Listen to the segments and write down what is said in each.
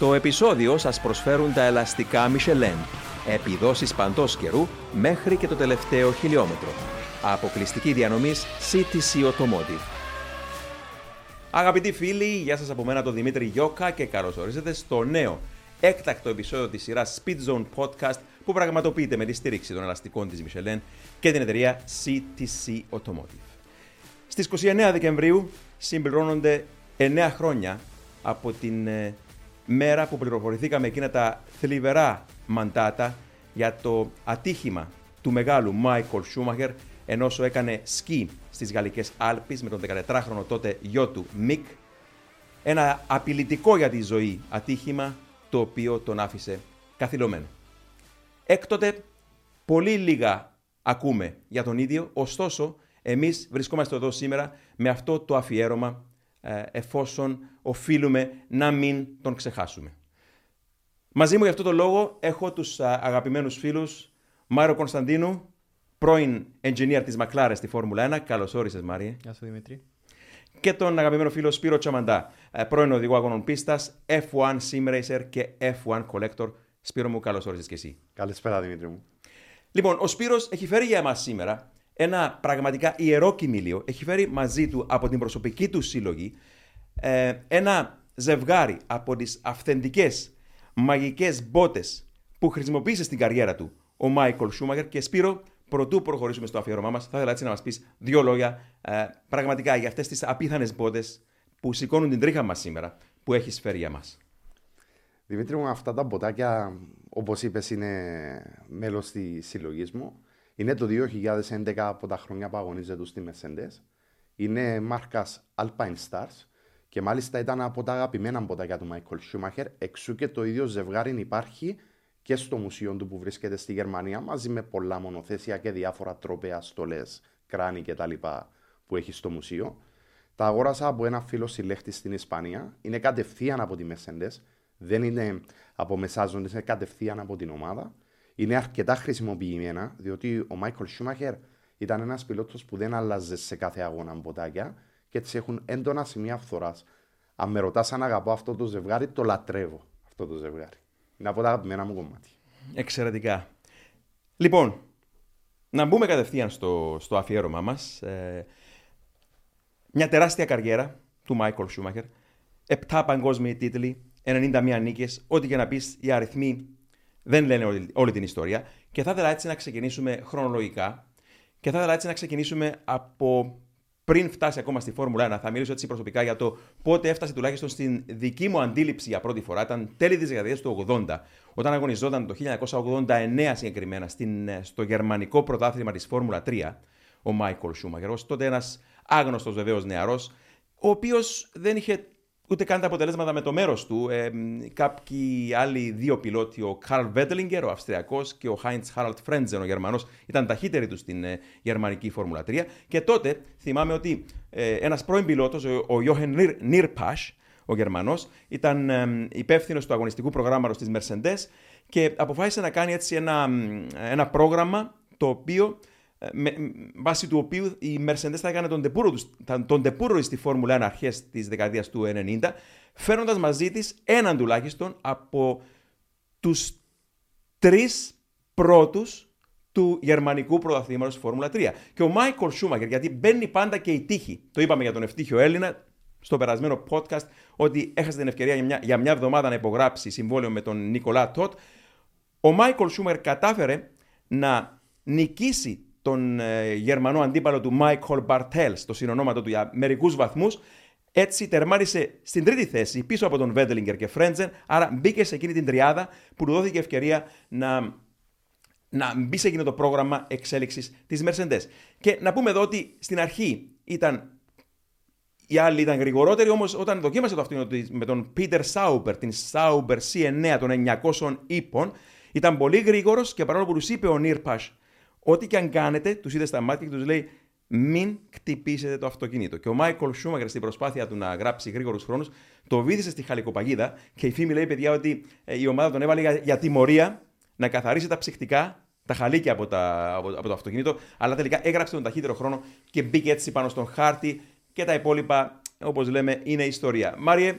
Το επεισόδιο σας προσφέρουν τα ελαστικά Michelin. Επιδόσεις παντός καιρού μέχρι και το τελευταίο χιλιόμετρο. Αποκλειστική διανομής CTC Automotive. Αγαπητοί φίλοι, γεια σας από μένα τον Δημήτρη Γιώκα και καλώς ορίσατε στο νέο έκτακτο επεισόδιο της σειράς Speed Zone Podcast που πραγματοποιείται με τη στήριξη των ελαστικών της Michelin και την εταιρεία CTC Automotive. Στις 29 Δεκεμβρίου συμπληρώνονται 9 χρόνια από την ε, μέρα που πληροφορηθήκαμε εκείνα τα θλιβερά μαντάτα για το ατύχημα του μεγάλου Μάικολ Σούμαχερ ενώ όσο έκανε σκι στις Γαλλικές Άλπεις με τον 14χρονο τότε γιο του Μικ ένα απειλητικό για τη ζωή ατύχημα το οποίο τον άφησε καθυλωμένο. Έκτοτε πολύ λίγα ακούμε για τον ίδιο, ωστόσο εμείς βρισκόμαστε εδώ σήμερα με αυτό το αφιέρωμα ε, εφόσον οφείλουμε να μην τον ξεχάσουμε. Μαζί μου για αυτό το λόγο έχω τους αγαπημένους φίλους Μάριο Κωνσταντίνου, πρώην engineer της Μακλάρε στη Φόρμουλα 1. Καλώς όρισες Μάρια. Γεια σου Δημήτρη. Και τον αγαπημένο φίλο Σπύρο Τσαμαντά, ε, πρώην οδηγό αγώνων πίστας, F1 Sim Racer και F1 Collector. Σπύρο μου, καλώς όρισες και εσύ. Καλησπέρα Δημήτρη μου. Λοιπόν, ο Σπύρος έχει φέρει για εμάς σήμερα ένα πραγματικά ιερό κοιμήλιο. Έχει φέρει μαζί του από την προσωπική του σύλλογη ε, ένα ζευγάρι από τις αυθεντικές μαγικές μπότες που χρησιμοποίησε στην καριέρα του ο Μάικολ Σούμαγερ και Σπύρο, πρωτού προχωρήσουμε στο αφιέρωμά μας, θα ήθελα έτσι να μας πεις δύο λόγια ε, πραγματικά για αυτές τις απίθανες μπότες που σηκώνουν την τρίχα μας σήμερα, που έχεις φέρει για μας. Δημήτρη μου, αυτά τα μποτάκια, όπως είπες, είναι μέλος της συλλογής μου. Είναι το 2011 από τα χρόνια που αγωνίζεται στη Mercedes. Είναι μάρκας Alpine Stars και μάλιστα ήταν από τα αγαπημένα μποτάκια του Μάικολ Σούμαχερ. Εξού και το ίδιο ζευγάρι υπάρχει και στο μουσείο του που βρίσκεται στη Γερμανία μαζί με πολλά μονοθέσια και διάφορα τρόπαια στολές, κράνη κτλ. που έχει στο μουσείο. Τα αγόρασα από ένα φίλο συλλέχτη στην Ισπανία. Είναι κατευθείαν από τη Mercedes. Δεν είναι από μεσάζοντε, είναι κατευθείαν από την ομάδα. Είναι αρκετά χρησιμοποιημένα, διότι ο Μάικολ Σούμαχερ ήταν ένας πιλότος που δεν άλλαζε σε κάθε αγώνα μποτάκια και έτσι έχουν έντονα σημεία φθοράς. Αν με ρωτάς αν αγαπώ αυτό το ζευγάρι, το λατρεύω αυτό το ζευγάρι. Είναι από τα αγαπημένα μου κομμάτια. Εξαιρετικά. Λοιπόν, να μπούμε κατευθείαν στο, στο αφιέρωμά μας. Ε, μια τεράστια καριέρα του Μάικολ Σούμαχερ. Επτά παγκόσμιοι τίτλοι, 91 νίκες. Ό,τι και να πεις, οι αριθμοί δεν λένε όλη, όλη την ιστορία. Και θα ήθελα έτσι να ξεκινήσουμε χρονολογικά και θα ήθελα έτσι να ξεκινήσουμε από πριν φτάσει ακόμα στη Φόρμουλα 1, θα μιλήσω έτσι προσωπικά για το πότε έφτασε τουλάχιστον στην δική μου αντίληψη για πρώτη φορά. Ήταν τέλη της δεκαετίας του 80, όταν αγωνιζόταν το 1989 συγκεκριμένα στην, στο γερμανικό πρωτάθλημα της Φόρμουλα 3, ο Μάικολ Σούμαγερ, τότε ένας άγνωστος βεβαίως νεαρός, ο οποίος δεν είχε ούτε καν τα αποτελέσματα με το μέρος του. Ε, κάποιοι άλλοι δύο πιλότοι, ο Καρλ Βέντελιγκερ, ο Αυστριακός, και ο Χάιντ Χάραλτ Φρέντζεν, ο Γερμανός, ήταν ταχύτεροι τους στην ε, γερμανική Φόρμουλα 3. Και τότε θυμάμαι ότι ε, ένας πρώην πιλότος, ο, ο Γιώχεν Νίρπα, ο Γερμανός, ήταν ε, υπεύθυνος του αγωνιστικού προγράμματος της Mercedes και αποφάσισε να κάνει έτσι ένα, ένα πρόγραμμα το οποίο ε, με, βάσει του οποίου η Mercedes θα έκανε τον τεπούρο, τον τεπούρο στη Φόρμουλα 1 αρχές της δεκαετίας του 90, φέρνοντας μαζί της έναν τουλάχιστον από τους τρεις πρώτους του γερμανικού πρωταθλήματος στη Φόρμουλα 3. Και ο Μάικολ Σούμακερ, γιατί μπαίνει πάντα και η τύχη. Το είπαμε για τον ευτύχιο Έλληνα στο περασμένο podcast, ότι έχασε την ευκαιρία για μια, για μια εβδομάδα να υπογράψει συμβόλαιο με τον Νικολά Τότ. Ο Μάικολ Σούμακερ κατάφερε να νικήσει τον ε, Γερμανό αντίπαλο του Μάικολ Μπαρτέλ στο συνονόματο του για μερικούς βαθμούς. Έτσι τερμάρισε στην τρίτη θέση πίσω από τον Βέντελιγκερ και Φρέντζεν, άρα μπήκε σε εκείνη την τριάδα που του δόθηκε ευκαιρία να, να μπει σε εκείνο το πρόγραμμα εξέλιξης της Mercedes. Και να πούμε εδώ ότι στην αρχή ήταν οι άλλοι ήταν γρηγορότεροι, όμως όταν δοκίμασε το αυτοκίνητο με τον Peter Sauber, την Sauber C9 των 900 ύπων, ήταν πολύ γρήγορος και παρόλο που τους είπε ο Νίρπα Ό,τι και αν κάνετε, τους είδε στα μάτια και τους λέει μην χτυπήσετε το αυτοκίνητο. Και ο Μάικολ Σούμαγκερ στην προσπάθεια του να γράψει γρήγορους χρόνους, το βίδησε στη χαλικοπαγίδα και η φήμη λέει, παιδιά, ότι ε, η ομάδα τον έβαλε για, για τιμωρία να καθαρίσει τα ψυχτικά, τα χαλίκια από, τα, από, από το αυτοκίνητο, αλλά τελικά έγραψε τον ταχύτερο χρόνο και μπήκε έτσι πάνω στον χάρτη και τα υπόλοιπα, όπως λέμε, είναι ιστορία. Μάριε,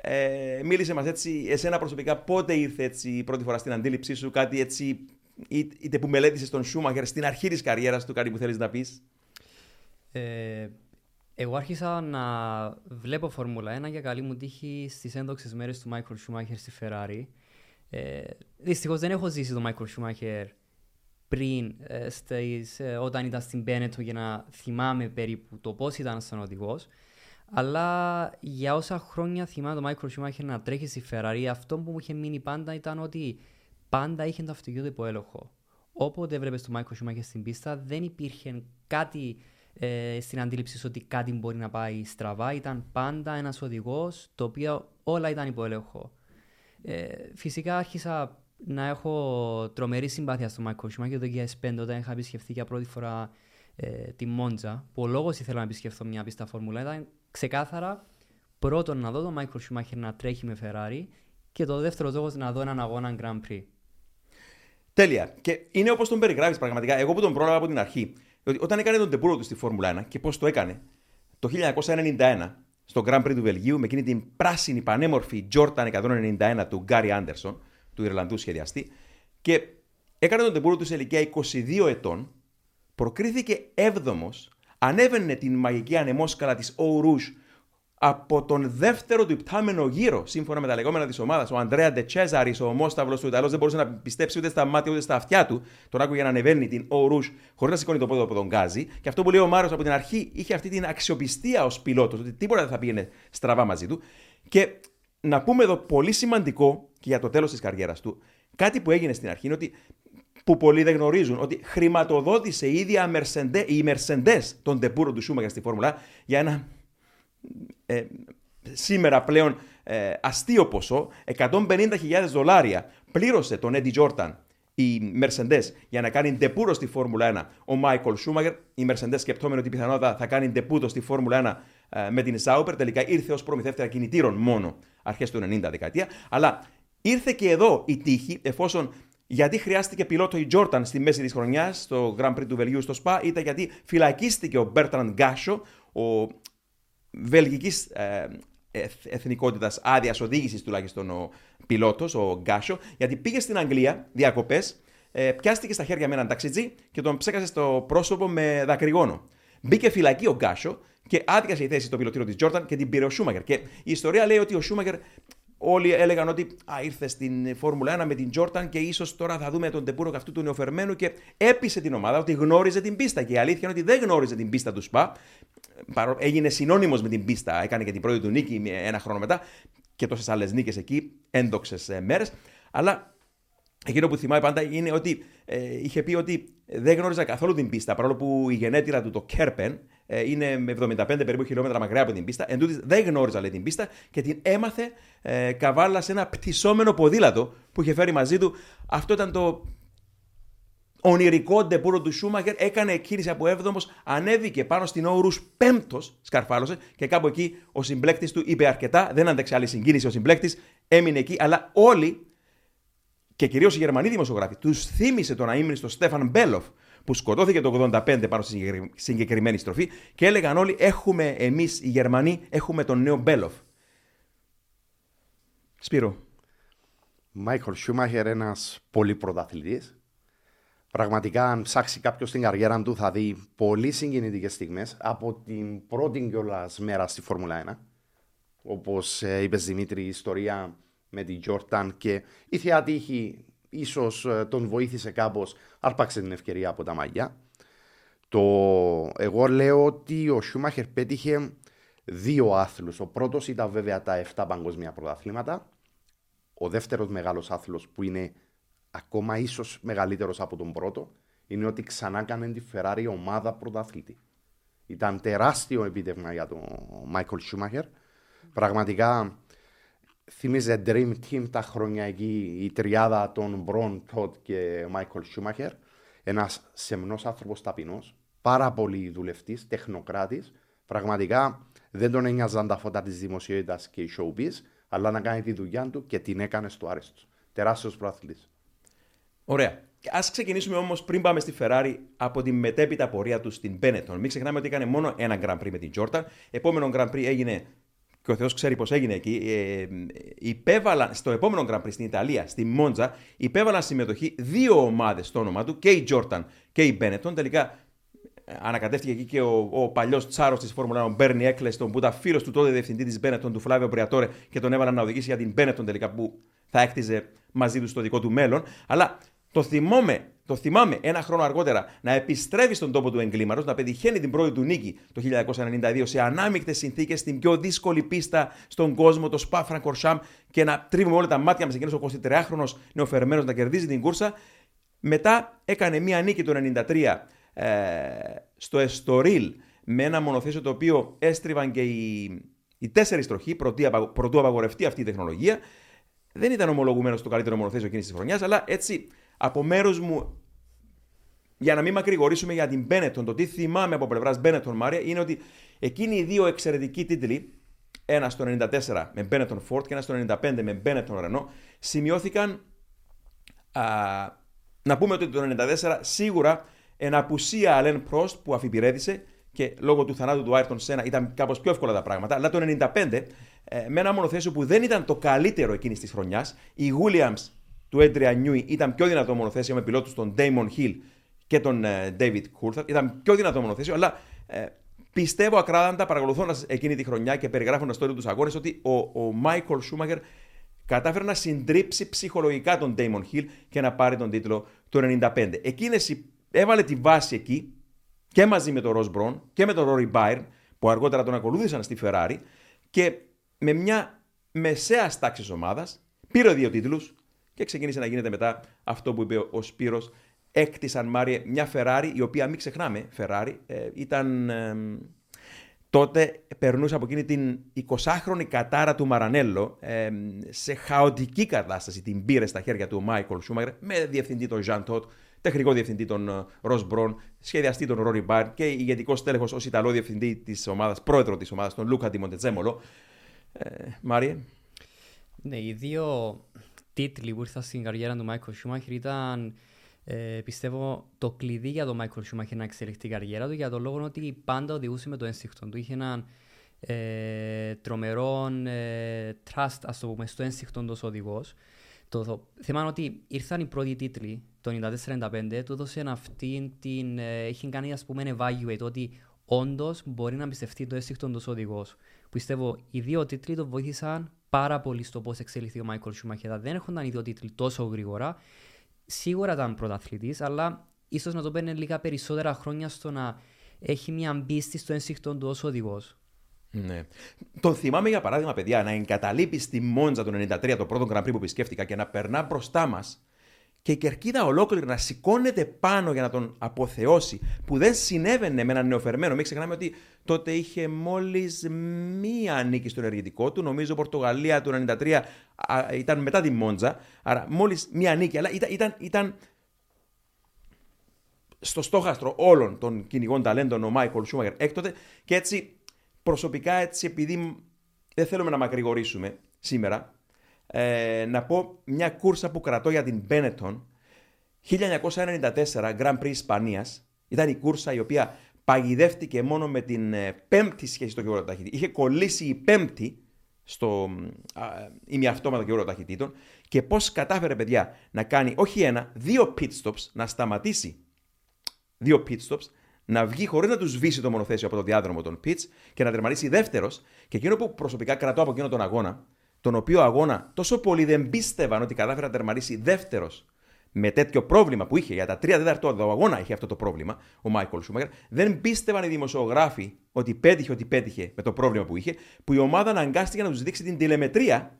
Ε, μίλησε μας έτσι, εσένα προσωπικά, πότε ήρθε έτσι η πρώτη φορά στην αντίληψή σου κάτι έτσι, είτε που μελέτησες τον Σούμαχερ στην αρχή της καριέρας του, κάτι που θέλεις να πεις; Ε, εγώ άρχισα να βλέπω Φόρμουλα 1 για καλή μου τύχη στις ένδοξες μέρες του Μάικλ Σούμαχερ στη Ferrari. Ε, Δυστυχώς δεν έχω ζήσει τον Μάικλ Σούμαχερ πριν, ε, στις, ε, όταν ήταν στην Benetton για να θυμάμαι περίπου το πώς ήταν σαν οδηγός. Αλλά για όσα χρόνια θυμάμαι τον Μάικλ Σούμαχερ να τρέχει στη Ferrari, αυτό που μου είχε μείνει πάντα ήταν ότι πάντα είχε το αυτοκίνητο υπό έλεγχο. Όποτε έβλεπες τον Μάικλ Σούμαχερ στην πίστα, δεν υπήρχε κάτι ε, στην αντίληψη ότι κάτι μπορεί να πάει στραβά. Ήταν πάντα ένας οδηγός το οποίο όλα ήταν υπό έλεγχο. Ε, φυσικά άρχισα να έχω τρομερή συμπάθεια στο Μάικλ Σούμαχερ το 2005 όταν είχα επισκεφθεί για πρώτη φορά ε, τη Μόντζα. Που ο λόγος ήθελα να επισκεφθώ μια πίστα Φόρμουλα ήταν ξεκάθαρα πρώτον να δω τον Μάικλ Σούμαχερ να τρέχει με Ferrari και το δεύτερο λόγος να δω έναν αγώνα Grand Prix. Τέλεια. Και είναι όπως τον περιγράφεις πραγματικά. Εγώ που τον πρόλαβα από την αρχή. Ότι όταν έκανε τον ντεμπούτο του στη Φόρμουλα 1 και πώς το έκανε, το 1991 στο Grand Prix του Βελγίου με εκείνη την πράσινη πανέμορφη Jordan 191 του Γκάρι Άντερσον, του Ιρλανδού σχεδιαστή, και έκανε τον τεπούρο του σε ηλικία 22 ετών, προκρίθηκε 7ο, ανέβαινε την μαγική ανεμόσκαλα της Rouge από τον δεύτερο του υπτάμενο γύρο, σύμφωνα με τα λεγόμενα της ομάδας, ο Αντρέα Ντετσέζαρη, ο ομόσταυλος του Ιταλό, δεν μπορούσε να πιστέψει ούτε στα μάτια ούτε στα αυτιά του. Τον άκουγε να ανεβαίνει την Ορού χωρίς να σηκώνει το πόδι από τον Γκάζι. Και αυτό που λέει ο Μάριο από την αρχή είχε αυτή την αξιοπιστία ως πιλότος, ότι τίποτα δεν θα πήγαινε στραβά μαζί του. Και να πούμε εδώ πολύ σημαντικό και για το τέλος της καριέρας του, κάτι που έγινε στην αρχή είναι ότι που πολλοί δεν γνωρίζουν ότι χρηματοδότησε η ίδια η Mercedes τον τεπούρο του Σούμαγερ στη Φόρμουλα για ένα ε, σήμερα πλέον ε, αστείο ποσό, 150.000 δολάρια πλήρωσε τον Eddie Jordan η Mercedes για να κάνει ντεμπούτο στη Φόρμουλα 1 ο Μάικλ Σούμαχερ. Η Mercedes σκεπτόμενο ότι πιθανότατα θα κάνει ντεμπούτο στη Φόρμουλα 1 ε, με την Sauber. Τελικά ήρθε ως προμηθεύτρια κινητήρων μόνο αρχές του 90 δεκαετία. Αλλά ήρθε και εδώ η τύχη εφόσον γιατί χρειάστηκε πιλότο η Jordan στη μέση της χρονιάς στο Grand Prix του Βελγίου στο Σπα, ήταν γιατί φυλακίστηκε ο Bertrand Gachot, ο βελγικής ε, εθνικότητας, άδειας οδήγησης τουλάχιστον ο πιλότος, ο Γκάσο, γιατί πήγε στην Αγγλία διακοπές, ε, πιάστηκε στα χέρια με έναν ταξιτζή και τον ψέκασε στο πρόσωπο με δακρυγόνο. Μπήκε φυλακή ο Γκάσο και άδειασε η θέση στο πιλωτήριο της Τζόρταν και την πήρε ο Σούμαγερ. Και η ιστορία λέει ότι ο Σούμαγερ Όλοι έλεγαν ότι α, ήρθε στην Φόρμουλα 1 με την Τζόρταν και ίσως τώρα θα δούμε τον τεπούνο αυτού του νεοφερμένου και έπεισε την ομάδα ότι γνώριζε την πίστα. Και η αλήθεια είναι ότι δεν γνώριζε την πίστα του ΣΠΑ. Έγινε συνώνυμος με την πίστα. Έκανε και την πρώτη του νίκη ένα χρόνο μετά και τόσες άλλες νίκες εκεί, ένδοξες μέρες. Αλλά Εκείνο που θυμάμαι πάντα είναι ότι ε, είχε πει ότι δεν γνώριζα καθόλου την πίστα, παρόλο που η γενέτειρα του, το Κέρπεν, ε, είναι με 75 περίπου χιλιόμετρα μακριά από την πίστα. Εν τούτοις, δεν γνώριζα λέει, την πίστα και την έμαθε ε, καβάλα σε ένα πτυσσόμενο ποδήλατο που είχε φέρει μαζί του. Αυτό ήταν το ονειρικό ντεμπούτο του Σούμαχερ. Έκανε κίνηση από 7ο, ανέβηκε πάνω στην Eau Rouge πέμπτος, σκαρφάλωσε και κάπου εκεί ο συμπλέκτης του είπε αρκετά. Δεν άντεξε άλλη συγκίνηση ο συμπλέκτης, έμεινε εκεί, αλλά όλοι και κυρίως οι Γερμανοί δημοσιογράφοι τους θύμισε τον αείμνηστο Στέφαν Μπέλοφ που σκοτώθηκε το 85 πάνω στη συγκεκριμένη στροφή και έλεγαν όλοι έχουμε εμείς οι Γερμανοί έχουμε τον νέο Μπέλοφ. Σπύρο. Μάικλ Σούμαχερ ένας πολύ πρωταθλητής. Πραγματικά αν ψάξει κάποιος την καριέρα του θα δει πολύ συγκινητικές στιγμές από την πρώτη κιόλας μέρα στη Φόρμουλα 1. Όπως ε, είπες Δημήτρη, η ιστορία με την Τζόρταν και η θεά τύχη ίσως ε, τον βοήθησε κάπως, άρπαξε την ευκαιρία από τα μαγιά. Το... Εγώ λέω ότι ο Σούμαχερ πέτυχε δύο άθλους. Ο πρώτος ήταν βέβαια τα 7 παγκοσμία πρωταθλήματα. Ο δεύτερος μεγάλος άθλος που είναι ακόμα ίσως μεγαλύτερος από τον πρώτο είναι ότι ξανά έκανε τη Ferrari ομάδα πρωταθλήτη. Ήταν τεράστιο επίτευγμα για τον Μάικλ Σούμαχερ. Πραγματικά θυμίζε Dream Team τα χρόνια εκεί, η τριάδα των Μπρον, Τότ και Μάικλ Σούμαχερ. Ένας σεμνός άνθρωπος ταπεινός, πάρα πολύ δουλευτής, τεχνοκράτης. Πραγματικά δεν τον ένοιαζαν τα φώτα της δημοσιότητας και η showbiz, αλλά να κάνει τη δουλειά του και την έκανε στο άρεστος. Τεράστιος προαθλητή. Ωραία. Α ξεκινήσουμε όμως πριν πάμε στη Ferrari από τη μετέπειτα πορεία του στην Benetton. Μην ξεχνάμε ότι έκανε μόνο ένα Grand Prix με την Jordan. Επόμενο Grand Prix έγινε και ο Θεός ξέρει πώ έγινε εκεί, ε, υπέβαλαν στο επόμενο Grand Prix στην Ιταλία, στη Μόντζα, υπέβαλαν συμμετοχή δύο ομάδες στο όνομα του, και η Τζόρταν και η Μπένετον. Τελικά ε, ανακατεύτηκε εκεί και ο, ο παλιός τσάρος της Φόρμουλα, ο Μπέρνι Έκλεστον, που ήταν φίλος του τότε διευθυντή της Μπένετον, του Φλάβιο Μπριατόρε, και τον έβαλαν να οδηγήσει για την Μπένετον τελικά που θα έκτιζε μαζί τους στο δικό του μέλλον. Αλλά το θυμόμαι το θυμάμαι ένα χρόνο αργότερα να επιστρέφει στον τόπο του εγκλήματος, να πετυχαίνει την πρώτη του νίκη το 1992 σε ανάμεικτες συνθήκες, στην πιο δύσκολη πίστα στον κόσμο, το Spa Francorchamps, και να τρίβουμε όλα τα μάτια μας εκείνος ο 23χρονο νεοφερμένος να κερδίζει την κούρσα. Μετά έκανε μία νίκη το 1993 ε, στο Εστορίλ με ένα μονοθέσιο το οποίο έστριβαν και οι, οι τέσσερις τροχοί πρωτού απαγορευτεί αυτή η τεχνολογία. Δεν ήταν ομολογουμένος το καλύτερο μονοθέσιο εκείνης της χρονιάς, αλλά έτσι από μέρους μου, για να μην μακρηγορήσουμε για την Μπένετον, το τι θυμάμαι από πλευράς Μπένετον Μάρια είναι ότι εκείνοι οι δύο εξαιρετικοί τίτλοι, ένας στο 94 με Μπένετον Φόρτ και ένας στο 95 με Μπένετον Ρενό, σημειώθηκαν. Α, να πούμε ότι το 94 σίγουρα εν απουσία Αλέν Πρόστ που αφιπηρέτησε και λόγω του θανάτου του Άιρτον Σένα ήταν κάπως πιο εύκολα τα πράγματα. Αλλά το 95, ε, με ένα μονοθέσιο που δεν ήταν το καλύτερο εκείνης της χρονιάς, οι Williams του Έντρια Νιούι ήταν πιο δυνατό μονοθέσιο με πιλότους τον Damon Hill και τον ε, David Coulthard. Ήταν πιο δυνατό μονοθέσιο, αλλά ε, πιστεύω ακράδαντα παρακολουθώντας εκείνη τη χρονιά και περιγράφοντας τώρα τους αγώνες ότι ο, ο Michael Schumacher κατάφερε να συντρίψει ψυχολογικά τον Damon Hill και να πάρει τον τίτλο του 95. Εκείνες έβαλε τη βάση εκεί και μαζί με τον Ross Brown και με τον Rory Byrne που αργότερα τον ακολούθησαν στη Ferrari και με μια μεσαία τάξη ομάδας πήρε δύο τίτλους, και ξεκίνησε να γίνεται μετά αυτό που είπε ο Σπύρος. Έκτισαν Μάριε μια Ferrari, η οποία μην ξεχνάμε, Ferrari, ε, ήταν τότε περνούσε από εκείνη την 20χρονη κατάρα του Μαρανέλο σε χαοτική κατάσταση. Την πήρε στα χέρια του ο Μάικολ Σούμαγερ με διευθυντή τον Ζαν Τότ, τεχνικό διευθυντή τον Ross Brawn, σχεδιαστή τον Rory Byrne και ηγετικό στέλεχος ως Ιταλό διευθυντή της ομάδας, πρόεδρο της ομάδας, τον Λούκα ντι Μοντετζέμολο. Ε, Μάριε. Ναι, οι δύο τίτλοι που ήρθαν στην καριέρα του Μάικλ Σούμαχερ ήταν ε, πιστεύω το κλειδί για τον Μάικλ Σούμαχερ να εξελιχθεί την καριέρα του για τον λόγο ότι πάντα οδηγούσε με το ένστικτο του. Είχε έναν ε, τρομερό ε, trust, ας το πούμε, στο ένστικτο του οδηγός. Το, το θέμα είναι ότι ήρθαν οι πρώτοι τίτλοι το 1994-1995, του έδωσε αυτή την. Ε, έχει κάνει ας πούμε evaluate ότι όντως μπορεί να πιστευτεί το ένστικτο του οδηγός. Πιστεύω οι δύο τίτλοι το βοήθησαν πάρα πολύ στο πώς εξελιχθεί ο Μάικλ Σουμαχέδα. Δεν έρχονταν οι δύο τίτλοι τόσο γρήγορα. Σίγουρα ήταν πρωταθλητής, αλλά ίσως να το παίρνει λίγα περισσότερα χρόνια στο να έχει μια πίστη στο ένσυχτο του ως οδηγός. Ναι. Τον θυμάμαι για παράδειγμα, παιδιά, να εγκαταλείπει στη Μόντζα το 93 το πρώτο Grand Prix που επισκέφτηκα και να περνά μπροστά μας και η κερκίδα ολόκληρη να σηκώνεται πάνω για να τον αποθεώσει, που δεν συνέβαινε με έναν νεοφερμένο. Μην ξεχνάμε ότι τότε είχε μόλις μία νίκη στο ενεργητικό του. Νομίζω Πορτογαλία του 1993 ήταν μετά τη Μόντζα. Άρα μόλις μία νίκη. Αλλά ήταν, ήταν, ήταν στο στόχαστρο όλων των κυνηγών ταλέντων ο Μάικολ Σούμαγερ έκτοτε. Και έτσι προσωπικά, έτσι επειδή δεν θέλουμε να μακρηγορήσουμε σήμερα, ε, να πω μια κούρσα που κρατώ για την Benetton. 1994 Grand Prix Ισπανίας. Ήταν η κούρσα η οποία παγιδεύτηκε μόνο με την ε, πέμπτη σχέση στο γεωργό ταχύτητα. Είχε κολλήσει η πέμπτη στο ημιαυτόματο γεωργό ταχυτήτων και πώς κατάφερε παιδιά να κάνει όχι ένα, δύο pit stops, να σταματήσει δύο pit stops, να βγει χωρίς να τους σβήσει το μονοθέσιο από το διάδρομο των pits και να τερματίσει δεύτερος. Και εκείνο που προσωπικά κρατώ από εκείνο τον αγώνα τον οποίο αγώνα τόσο πολύ δεν πίστευαν ότι κατάφερε να τερματίσει δεύτερος με τέτοιο πρόβλημα που είχε για τα τρία τέταρτα του αγώνα είχε αυτό το πρόβλημα, ο Μάικολ Σούμαγερ, δεν πίστευαν οι δημοσιογράφοι ότι πέτυχε ότι πέτυχε με το πρόβλημα που είχε, που η ομάδα αναγκάστηκε να τους δείξει την τηλεμετρία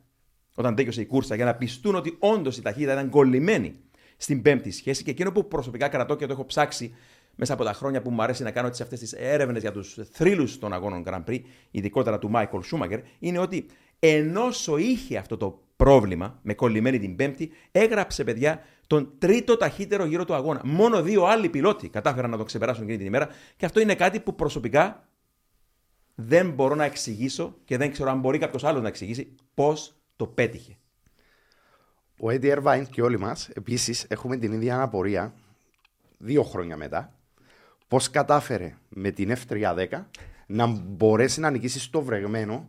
όταν τέλειωσε η κούρσα για να πιστούν ότι όντως η ταχύτητα ήταν κολλημένη στην πέμπτη σχέση. Και εκείνο που προσωπικά κρατώ και το έχω ψάξει μέσα από τα χρόνια που μου αρέσει να κάνω αυτές τις έρευνες για τους θρύλους των αγώνων Grand Prix, ειδικότερα του Μάικολ Σούμαγκερ, είναι ότι ενώ είχε αυτό το πρόβλημα με κολλημένη την Πέμπτη, έγραψε παιδιά τον τρίτο ταχύτερο γύρο του αγώνα. Μόνο δύο άλλοι πιλότοι κατάφεραν να το ξεπεράσουν εκείνη την ημέρα και αυτό είναι κάτι που προσωπικά δεν μπορώ να εξηγήσω και δεν ξέρω αν μπορεί κάποιος άλλος να εξηγήσει πώς το πέτυχε. Ο Eddie Irvine και όλοι μας επίσης έχουμε την ίδια αναπορία δύο χρόνια μετά. Πώς κατάφερε με την F310 να μπορέσει να νικήσει στο βρεγμένο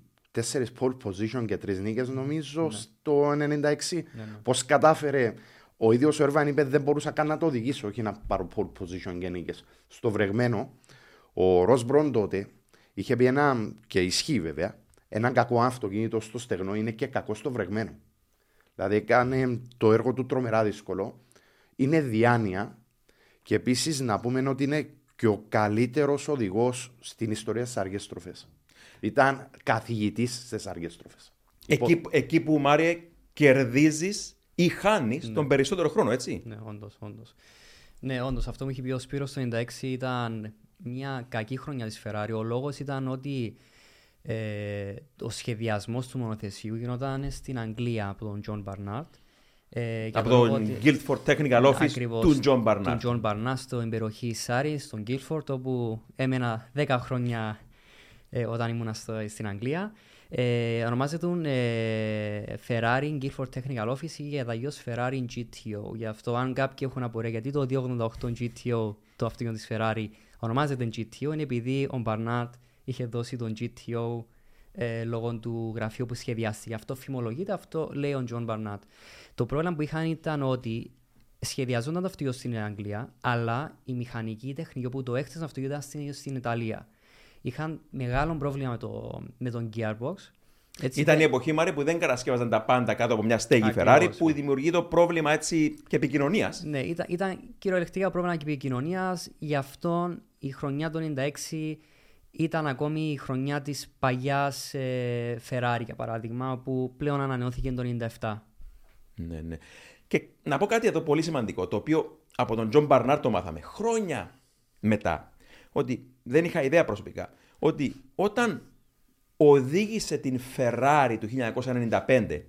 τέσσερις pole position και τρεις νίκες, νομίζω, Ναι. στο 96. Πώς κατάφερε. Ο ίδιος ο Ερβάν είπε: Δεν μπορούσα καν να το οδηγήσω, όχι να πάρω pole position και νίκες. Στο βρεγμένο, ο Ροσμπρόν τότε είχε πει ένα, και ισχύει βέβαια, έναν κακό αυτοκίνητο στο στεγνό είναι και κακό στο βρεγμένο. Δηλαδή έκανε το έργο του τρομερά δύσκολο. Είναι διάνοια και επίσης να πούμε ότι είναι και ο καλύτερος οδηγός στην ιστορία στις αργές στροφές. Ήταν καθηγητής στις αργέ στροφές. Εκεί, εκεί που, Μάριε, κερδίζεις ή χάνεις τον περισσότερο χρόνο, έτσι; Ναι, όντως, όντως. Ναι, όντως, αυτό μου είχε πει ο Σπύρος το 96 ήταν μια κακή χρονιά της Ferrari. Ο λόγος ήταν ότι ε, ο σχεδιασμός του μονοθεσίου γινόταν στην Αγγλία από τον John Barnard. Ε, και Από λόγω τον ότι- Guildford Technical Office Ακριβώς, του John Barnard. Του John Barnard στην περιοχή Σάρι, στον Guildford, όπου έμενα 10 χρόνια ε, όταν ήμουν στο, στην Αγγλία. Ε, ονομάζεται ε, Ferrari Guildford Technical Office ή αλλιώς Ferrari GTO. Γι' αυτό αν κάποιοι έχουν απορία γιατί το 288 GTO, το αυτοκίνητο της Ferrari, ονομάζεται GTO, είναι επειδή ο Barnard είχε δώσει τον GTO ε, λόγω του γραφείου που σχεδιάστηκε. Αυτό φημολογείται, αυτό λέει ο John Barnard. Το πρόβλημα που είχαν ήταν ότι σχεδιαζόταν το αυτοκίνητο στην Αγγλία, αλλά η μηχανική η τεχνική που το έχτισαν αυτοκίνητο ήταν στην, στην Ιταλία. Είχαν μεγάλο πρόβλημα με, το, με τον gearbox. Έτσι, Ήταν η δεν- εποχή, Μάρι, που δεν κατασκεύαζαν τα πάντα κάτω από μια στέγη Ακριβώς, Ferrari, που ναι. δημιουργεί το πρόβλημα έτσι και επικοινωνίας. Ναι, ήταν, ήταν κυριολεκτικά πρόβλημα και επικοινωνίας. Γι' αυτό η χρονιά του 96 ήταν ακόμη η χρονιά της παλιάς ε, Ferrari, για παράδειγμα, που πλέον ανανεώθηκε το 97. Ναι, ναι. Και να πω κάτι εδώ πολύ σημαντικό, το οποίο από τον Τζον Μπάρναρντ το μάθαμε χρόνια μετά. Ότι δεν είχα ιδέα προσωπικά. Ότι όταν οδήγησε την Ferrari του 1995,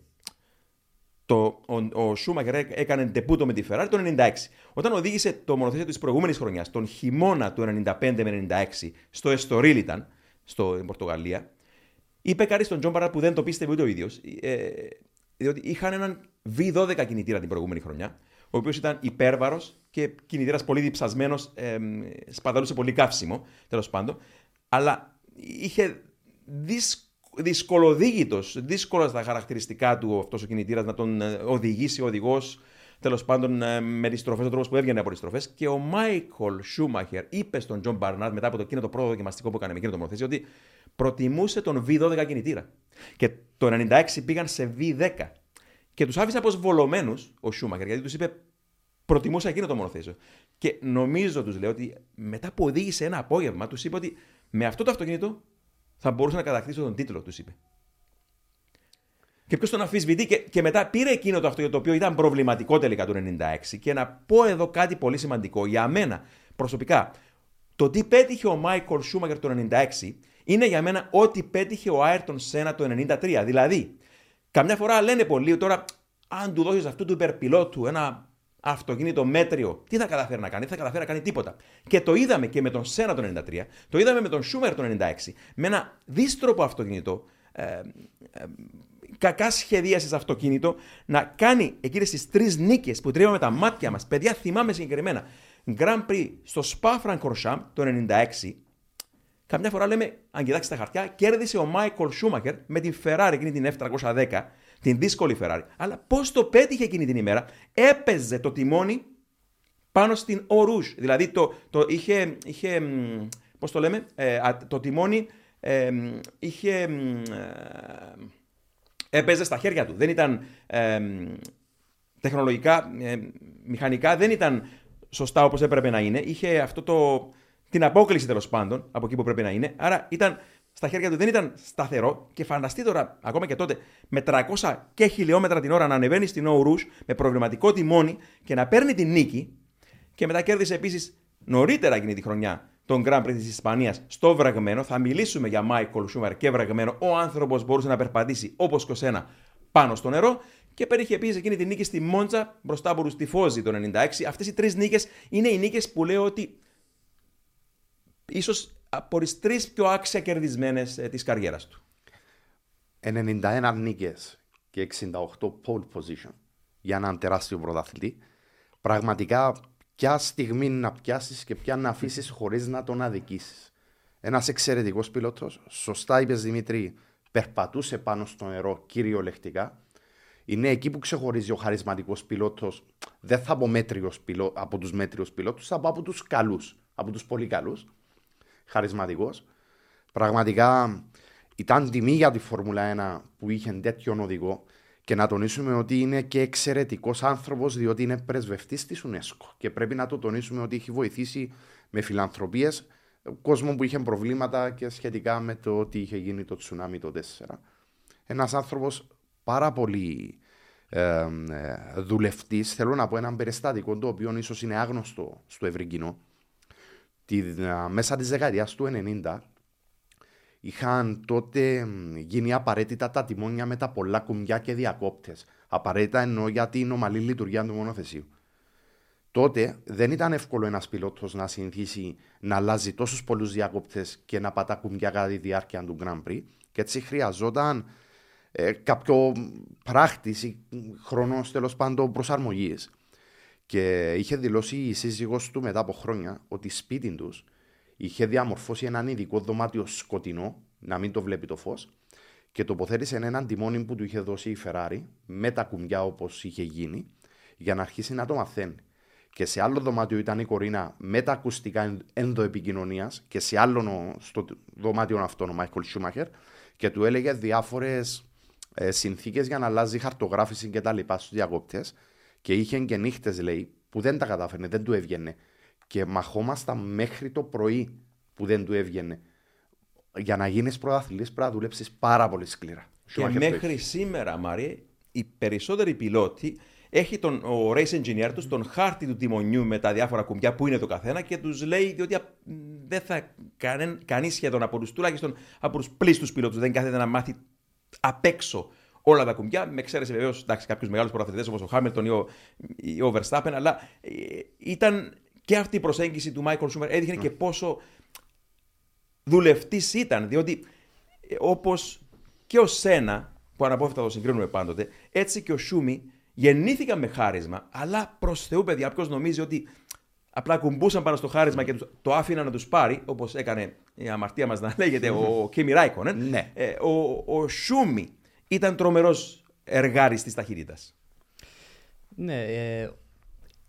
το, ο, ο Σούμαχερ έκανε ντεμπούτο με τη Ferrari το 1996. Όταν οδήγησε το μονοθέσιο της προηγούμενης χρονιάς, τον χειμώνα του 95 με 96, στο Εστορίλ ήταν, στο στην Πορτογαλία, είπε κάτι στον Τζον Μπάρναρντ που δεν το πίστευε ούτε ο ίδιος, ε, διότι είχαν έναν V12 κινητήρα την προηγούμενη χρονιά, ο οποίος ήταν υπέρβαρος και κινητήρας πολύ διψασμένος, ε, σπαταλούσε πολύ καύσιμο, τέλος πάντων. Αλλά είχε δυσ, δυσκολοδήγητος, δύσκολα στα χαρακτηριστικά του αυτός ο κινητήρας να τον ε, οδηγήσει ο οδηγός, τέλος πάντων ε, με τις στροφές, ο τρόπος που έβγαινε από τις στροφές. Και ο Μάικλ Σούμαχερ είπε στον Τζον Μπάρναρντ μετά από το εκείνο το πρώτο δοκιμαστικό που έκανε με εκείνο το μονοθέσιο ότι προτιμούσε τον V12 κινητήρα. Και το 96 πήγαν σε V10. Και τους άφησε αποσβολωμένους ο Σούμαχερ, γιατί τους είπε προτιμούσα εκείνο το μονοθέσιο. Και νομίζω τους λέω ότι μετά που οδήγησε ένα απόγευμα, τους είπε ότι με αυτό το αυτοκίνητο θα μπορούσα να κατακτήσω τον τίτλο, τους είπε. Και ποιος τον αφισβητεί και, και μετά πήρε εκείνο το αυτοκίνητο το οποίο ήταν προβληματικό τελικά του 96. Και να πω εδώ κάτι πολύ σημαντικό. Για μένα προσωπικά, το τι πέτυχε ο Μάικολ Σούμακερ το 96 είναι για μένα ό,τι πέτυχε ο Άιρτον Σένα το 93. Δηλαδή, καμιά φορά λένε πολλοί τώρα, αν του δώσεις αυτού του υπερπιλότου ένα αυτοκίνητο μέτριο, τι θα καταφέρει να κάνει, δεν θα καταφέρει να κάνει τίποτα. Και το είδαμε και με τον Σένα το 93, το είδαμε με τον Σούμερ το 96, με ένα δίστροπο αυτοκίνητο, ε, ε, κακά σχεδίασε αυτοκίνητο, να κάνει εκείνες τις τρεις νίκες που τρίβαμε τα μάτια μας. Παιδιά, θυμάμαι συγκεκριμένα. Grand Prix στο Spa Francorchamps το 96, Καμιά φορά λέμε, αν κοιτάξεις τα χαρτιά, κέρδισε ο Μάικολ Σούμακερ με την Ferrari εκείνη την F310, την δύσκολη Ferrari. Αλλά πώς το πέτυχε εκείνη την ημέρα, έπαιζε το τιμόνι πάνω στην Orouge. Δηλαδή το, το είχε, είχε πώς το λέμε, ε, α, το τιμόνι ε, είχε. μ, ε, έπαιζε στα χέρια του. Δεν ήταν ε, τεχνολογικά, ε, μηχανικά, δεν ήταν σωστά όπως έπρεπε να είναι. Είχε αυτό το, την απόκληση τέλος πάντων από εκεί που πρέπει να είναι. Άρα ήταν στα χέρια του, δεν ήταν σταθερό. Και φανταστεί τώρα, ακόμα και τότε, με 300 και χιλιόμετρα την ώρα να ανεβαίνει στην Rouge με προβληματικό τιμόνι και να παίρνει την νίκη. Και μετά κέρδισε επίσης νωρίτερα εκείνη τη χρονιά τον Grand Prix της Ισπανίας στο βραγμένο. Θα μιλήσουμε για Μάικολ Σούμαρ και βραγμένο. Ο άνθρωπος μπορούσε να περπατήσει όπως και ο Σένα πάνω στο νερό. Και πέτυχε επίσης εκείνη τη νίκη στη Μόντζα μπροστά από τους Τιφόζη το 96. Αυτές οι τρεις νίκες είναι οι νίκες που λέω ότι ίσως από τι τρεις πιο άξια κερδισμένε της καριέρας του. 91 νίκες και 68 pole position για έναν τεράστιο πρωταθλητή. Πραγματικά, ποια στιγμή να πιάσεις και ποια να αφήσεις χωρίς να τον αδικήσεις. Ένας εξαιρετικός πιλότος, σωστά είπες Δημήτρη, περπατούσε πάνω στο νερό κυριολεκτικά. Είναι εκεί που ξεχωρίζει ο χαρισματικός πιλότος. Δεν θα πω μέτριος από τους μέτριους πιλότους, θα πω από τους καλούς, από τους πολύ καλούς. Χαρισματικός. Πραγματικά ήταν τιμή για τη Φόρμουλα 1 που είχε τέτοιον οδηγό και να τονίσουμε ότι είναι και εξαιρετικός άνθρωπος, διότι είναι πρεσβευτής της UNESCO. Και πρέπει να το τονίσουμε ότι έχει βοηθήσει με φιλανθρωπίες κόσμος που είχε προβλήματα και σχετικά με το ότι είχε γίνει το τσουνάμι το 4. Ένας άνθρωπος πάρα πολύ ε, δουλευτής. Θέλω να πω έναν περιστατικό το οποίο ίσως είναι άγνωστο στο ευρύ κοινό. Τη, μέσα της δεκαετίας του 90 είχαν τότε γίνει απαραίτητα τα τιμόνια με τα πολλά κουμπιά και διακόπτες. Απαραίτητα εννοώ για την ομαλή λειτουργία του μονοθεσίου. Τότε δεν ήταν εύκολο ένας πιλότος να συνηθίσει να αλλάζει τόσους πολλούς διακόπτες και να πατά κουμπιά κατά τη διάρκεια του Grand Prix. Και έτσι χρειαζόταν ε, κάποιο πράκτη ή χρόνος τέλος πάντων προσαρμογής. Και είχε δηλώσει η σύζυγός του μετά από χρόνια ότι σπίτι τους είχε διαμορφώσει έναν ειδικό δωμάτιο σκοτεινό, να μην το βλέπει το φως, και τοποθέτησε έναν τιμόνι που του είχε δώσει η Ferrari με τα κουμπιά όπως είχε γίνει, για να αρχίσει να το μαθαίνει. Και σε άλλο δωμάτιο ήταν η Κορίνα με τα ακουστικά ενδοεπικοινωνίας και σε άλλο στο δωμάτιο αυτό ο Μάικλ Σούμαχερ και του έλεγε διάφορες ε, συνθήκες για να αλλάζει χαρτογράφηση και τα λοιπά στους διακόπτες. Και είχε και νύχτες, λέει, που δεν τα κατάφερνε, δεν του έβγαινε και μαχόμασταν μέχρι το πρωί που δεν του έβγαινε. Για να γίνεις πρωταθλητής πρέπει να δουλέψεις πάρα πολύ σκληρά. Και μέχρι σήμερα, Μαρή, οι περισσότεροι πιλότοι έχει τον, ο race engineer τους τον χάρτη του τιμονιού με τα διάφορα κουμπιά που είναι το καθένα και τους λέει ότι δεν θα κανείς σχεδόν από τους τουλάχιστον από τους πλήστους πιλότους δεν κάθεται να μάθει απ' έξω όλα τα κουμπιά. Με εξαίρεση βεβαίως κάποιους μεγάλους πρωταθλητές όπως ο Χάμιλτον ή ο, ή ο Verstappen, αλλά ε, ήταν και αυτή η προσέγγιση του Μάικλ Σούμερ έδειχνε και πόσο δουλευτής ήταν. Διότι ε, όπως και ο Σένα, που αναπόφευκτα το συγκρίνουμε πάντοτε, έτσι και ο Σούμι γεννήθηκαν με χάρισμα, αλλά προς Θεού, παιδιά, ποιος νομίζει ότι απλά κουμπούσαν πάνω στο χάρισμα και το άφηναν να τους πάρει, όπως έκανε η αμαρτία μας να λέγεται ο Κίμι Ράικον. Ναι. Ε, ο, ο Σούμι ήταν τρομερός εργάρης της ταχύτητας. Ναι, ε,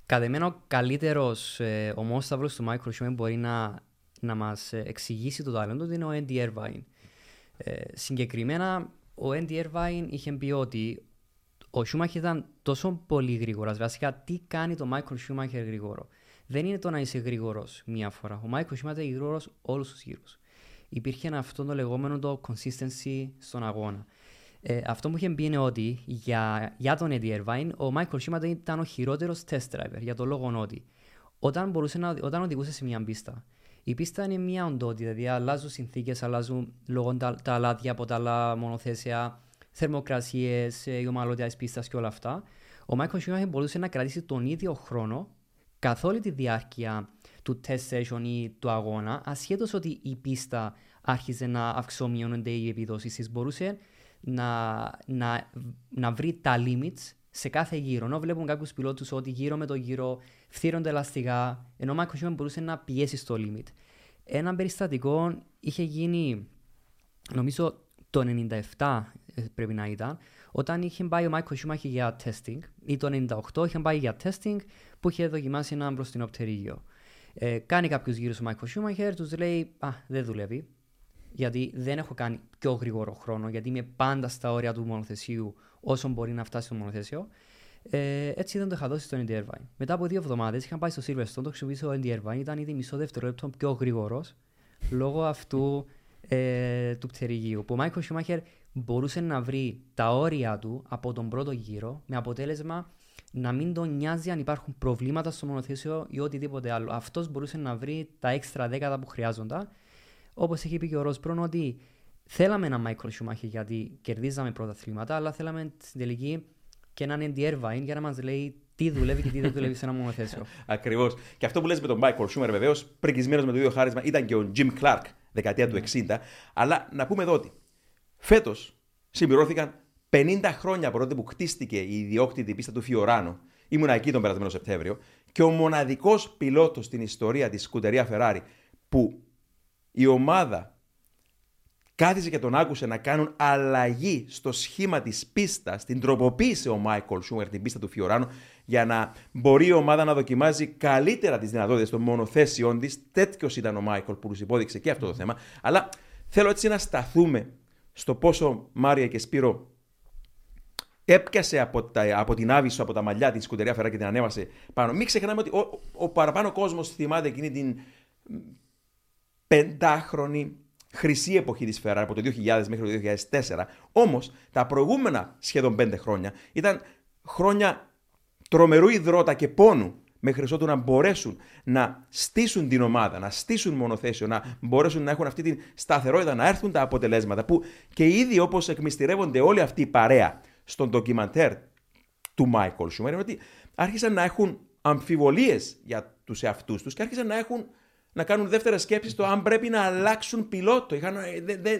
Κατά εμένα ο καλύτερος ε, ομόσταυρος του Μάικρο Σιούμεν μπορεί να, να μας ε, εξηγήσει το ταλέντο του είναι ο Andy Irvine. Ε, συγκεκριμένα, ο Andy Irvine είχε πει ότι ο Σούμαχερ ήταν τόσο πολύ γρήγορο. Βασικά, τι κάνει το Μάικρο Σούμαχερ γρήγορο; Δεν είναι το να είσαι γρήγορος μία φορά. Ο Μάικρο Σούμαχερ είναι γρήγορος όλους τους γύρους. Υπήρχε αυτό το λεγόμενο το consistency στον αγώνα. Ε, αυτό που είχε πει είναι ότι για, για τον Eddie Irvine, ο Michael Schumacher ήταν ο χειρότερος test driver για τον λόγο ότι όταν, μπορούσε να, όταν οδηγούσε σε μια πίστα, η πίστα είναι μια οντότητα, δηλαδή αλλάζουν συνθήκες, αλλάζουν λόγω τα, τα λάδια από τα άλλα μονοθέσια, θερμοκρασίες, ε, η ομαλότητα τη πίστας και όλα αυτά. Ο Michael Schumacher μπορούσε να κρατήσει τον ίδιο χρόνο καθ' όλη τη διάρκεια του test session ή του αγώνα, ασχέτως ότι η πίστα άρχιζε να αυξομειώνονται οι επιδόσεις μπορούσε να, να, να βρει τα limits σε κάθε γύρο. Ενώ βλέπουν κάποιους πιλότους ότι γύρω με το γύρο φθύρονται ελαστικά, ενώ ο Μάικος μπορούσε να πιέσει στο limit. Ένα περιστατικό είχε γίνει, νομίζω το 97 ε, πρέπει να ήταν, όταν είχε πάει ο Μάικος Σούμαχη για testing, ή το 98 είχε πάει για testing που είχε δοκιμάσει ένα μπροστινό πτερίγιο. Ε, κάνει κάποιους γύρους ο Μάικος Σούμαχερ, τους λέει Α, δεν δουλεύει γιατί δεν έχω κάνει πιο γρήγορο χρόνο, γιατί είμαι πάντα στα όρια του μονοθεσίου όσο μπορεί να φτάσει στο μονοθέσιο. Ε, έτσι δεν το είχα δώσει στο Andy Irvine. Μετά από δύο εβδομάδες είχα πάει στο Silverstone, το χρησιμοποιήσω ο Andy Irvine, ήταν ήδη μισό δευτερόλεπτο πιο γρήγορος λόγω αυτού ε, του πτερυγίου. Που ο Μάικλ Σιούμαχερ μπορούσε να βρει τα όρια του από τον πρώτο γύρο με αποτέλεσμα να μην τον νοιάζει αν υπάρχουν προβλήματα στο μονοθέσιο ή οτιδήποτε άλλο. Αυτός μπορούσε να βρει τα έξτρα δέκατα που χρειάζονταν Όπως έχει πει και ο Ροσπρόν, ότι θέλαμε ένα Michael Schumacher γιατί κερδίζαμε πρώτα θλήματα, αλλά θέλαμε στην τελική και έναν Andy Irvine για να μας λέει τι δουλεύει και τι δεν δουλεύει σε ένα μονοθέσιο. Ακριβώς. Και αυτό που λες με τον Michael Schumer, βεβαίως, πρικισμένο με το ίδιο χάρισμα, ήταν και ο Jim Clark, δεκαετία του 60. Αλλά να πούμε εδώ ότι φέτος συμπληρώθηκαν 50 χρόνια από τότε που χτίστηκε η ιδιόκτητη πίστα του Φιωράνο. Ήμουν εκεί τον περασμένο Σεπτέμβριο. Και ο μοναδικός πιλότος στην ιστορία της σκουτερία Ferrari που η ομάδα κάθισε και τον άκουσε να κάνουν αλλαγή στο σχήμα της πίστας, την τροποποίησε ο Μάικολ Σούμερ την πίστα του Φιωράνου για να μπορεί η ομάδα να δοκιμάζει καλύτερα τις δυνατότητες των μονοθέσεων της. Τέτοιος ήταν ο Μάικολ που τους υπόδειξε και αυτό το θέμα. Αλλά θέλω έτσι να σταθούμε στο πόσο Μάρια και Σπύρο έπιασε από, τα, από την άβυσο, από τα μαλλιά την σκουτερία Φερά και την ανέβασε πάνω. Μην ξεχνάμε ότι ο, ο παραπάνω κόσμος θυμάται εκείνη την πεντάχρονη χρυσή εποχή της Ferrari από το 2000 μέχρι το 2004. Όμως τα προηγούμενα σχεδόν πέντε χρόνια ήταν χρόνια τρομερού υδρότα και πόνου μέχρι ότου να μπορέσουν να στήσουν την ομάδα, να στήσουν μονοθέσιο, να μπορέσουν να έχουν αυτή τη σταθερότητα, να έρθουν τα αποτελέσματα που και ήδη όπως εκμυστηρεύονται όλη αυτή η παρέα στον ντοκιμαντέρ του Michael Schumer είναι ότι άρχισαν να έχουν αμφιβολίες για τους εαυτούς τους και άρχισαν να έχουν να κάνουν δεύτερε σκέψει στο αν πρέπει να αλλάξουν πιλότο. Είχαν, ε, δε, δε,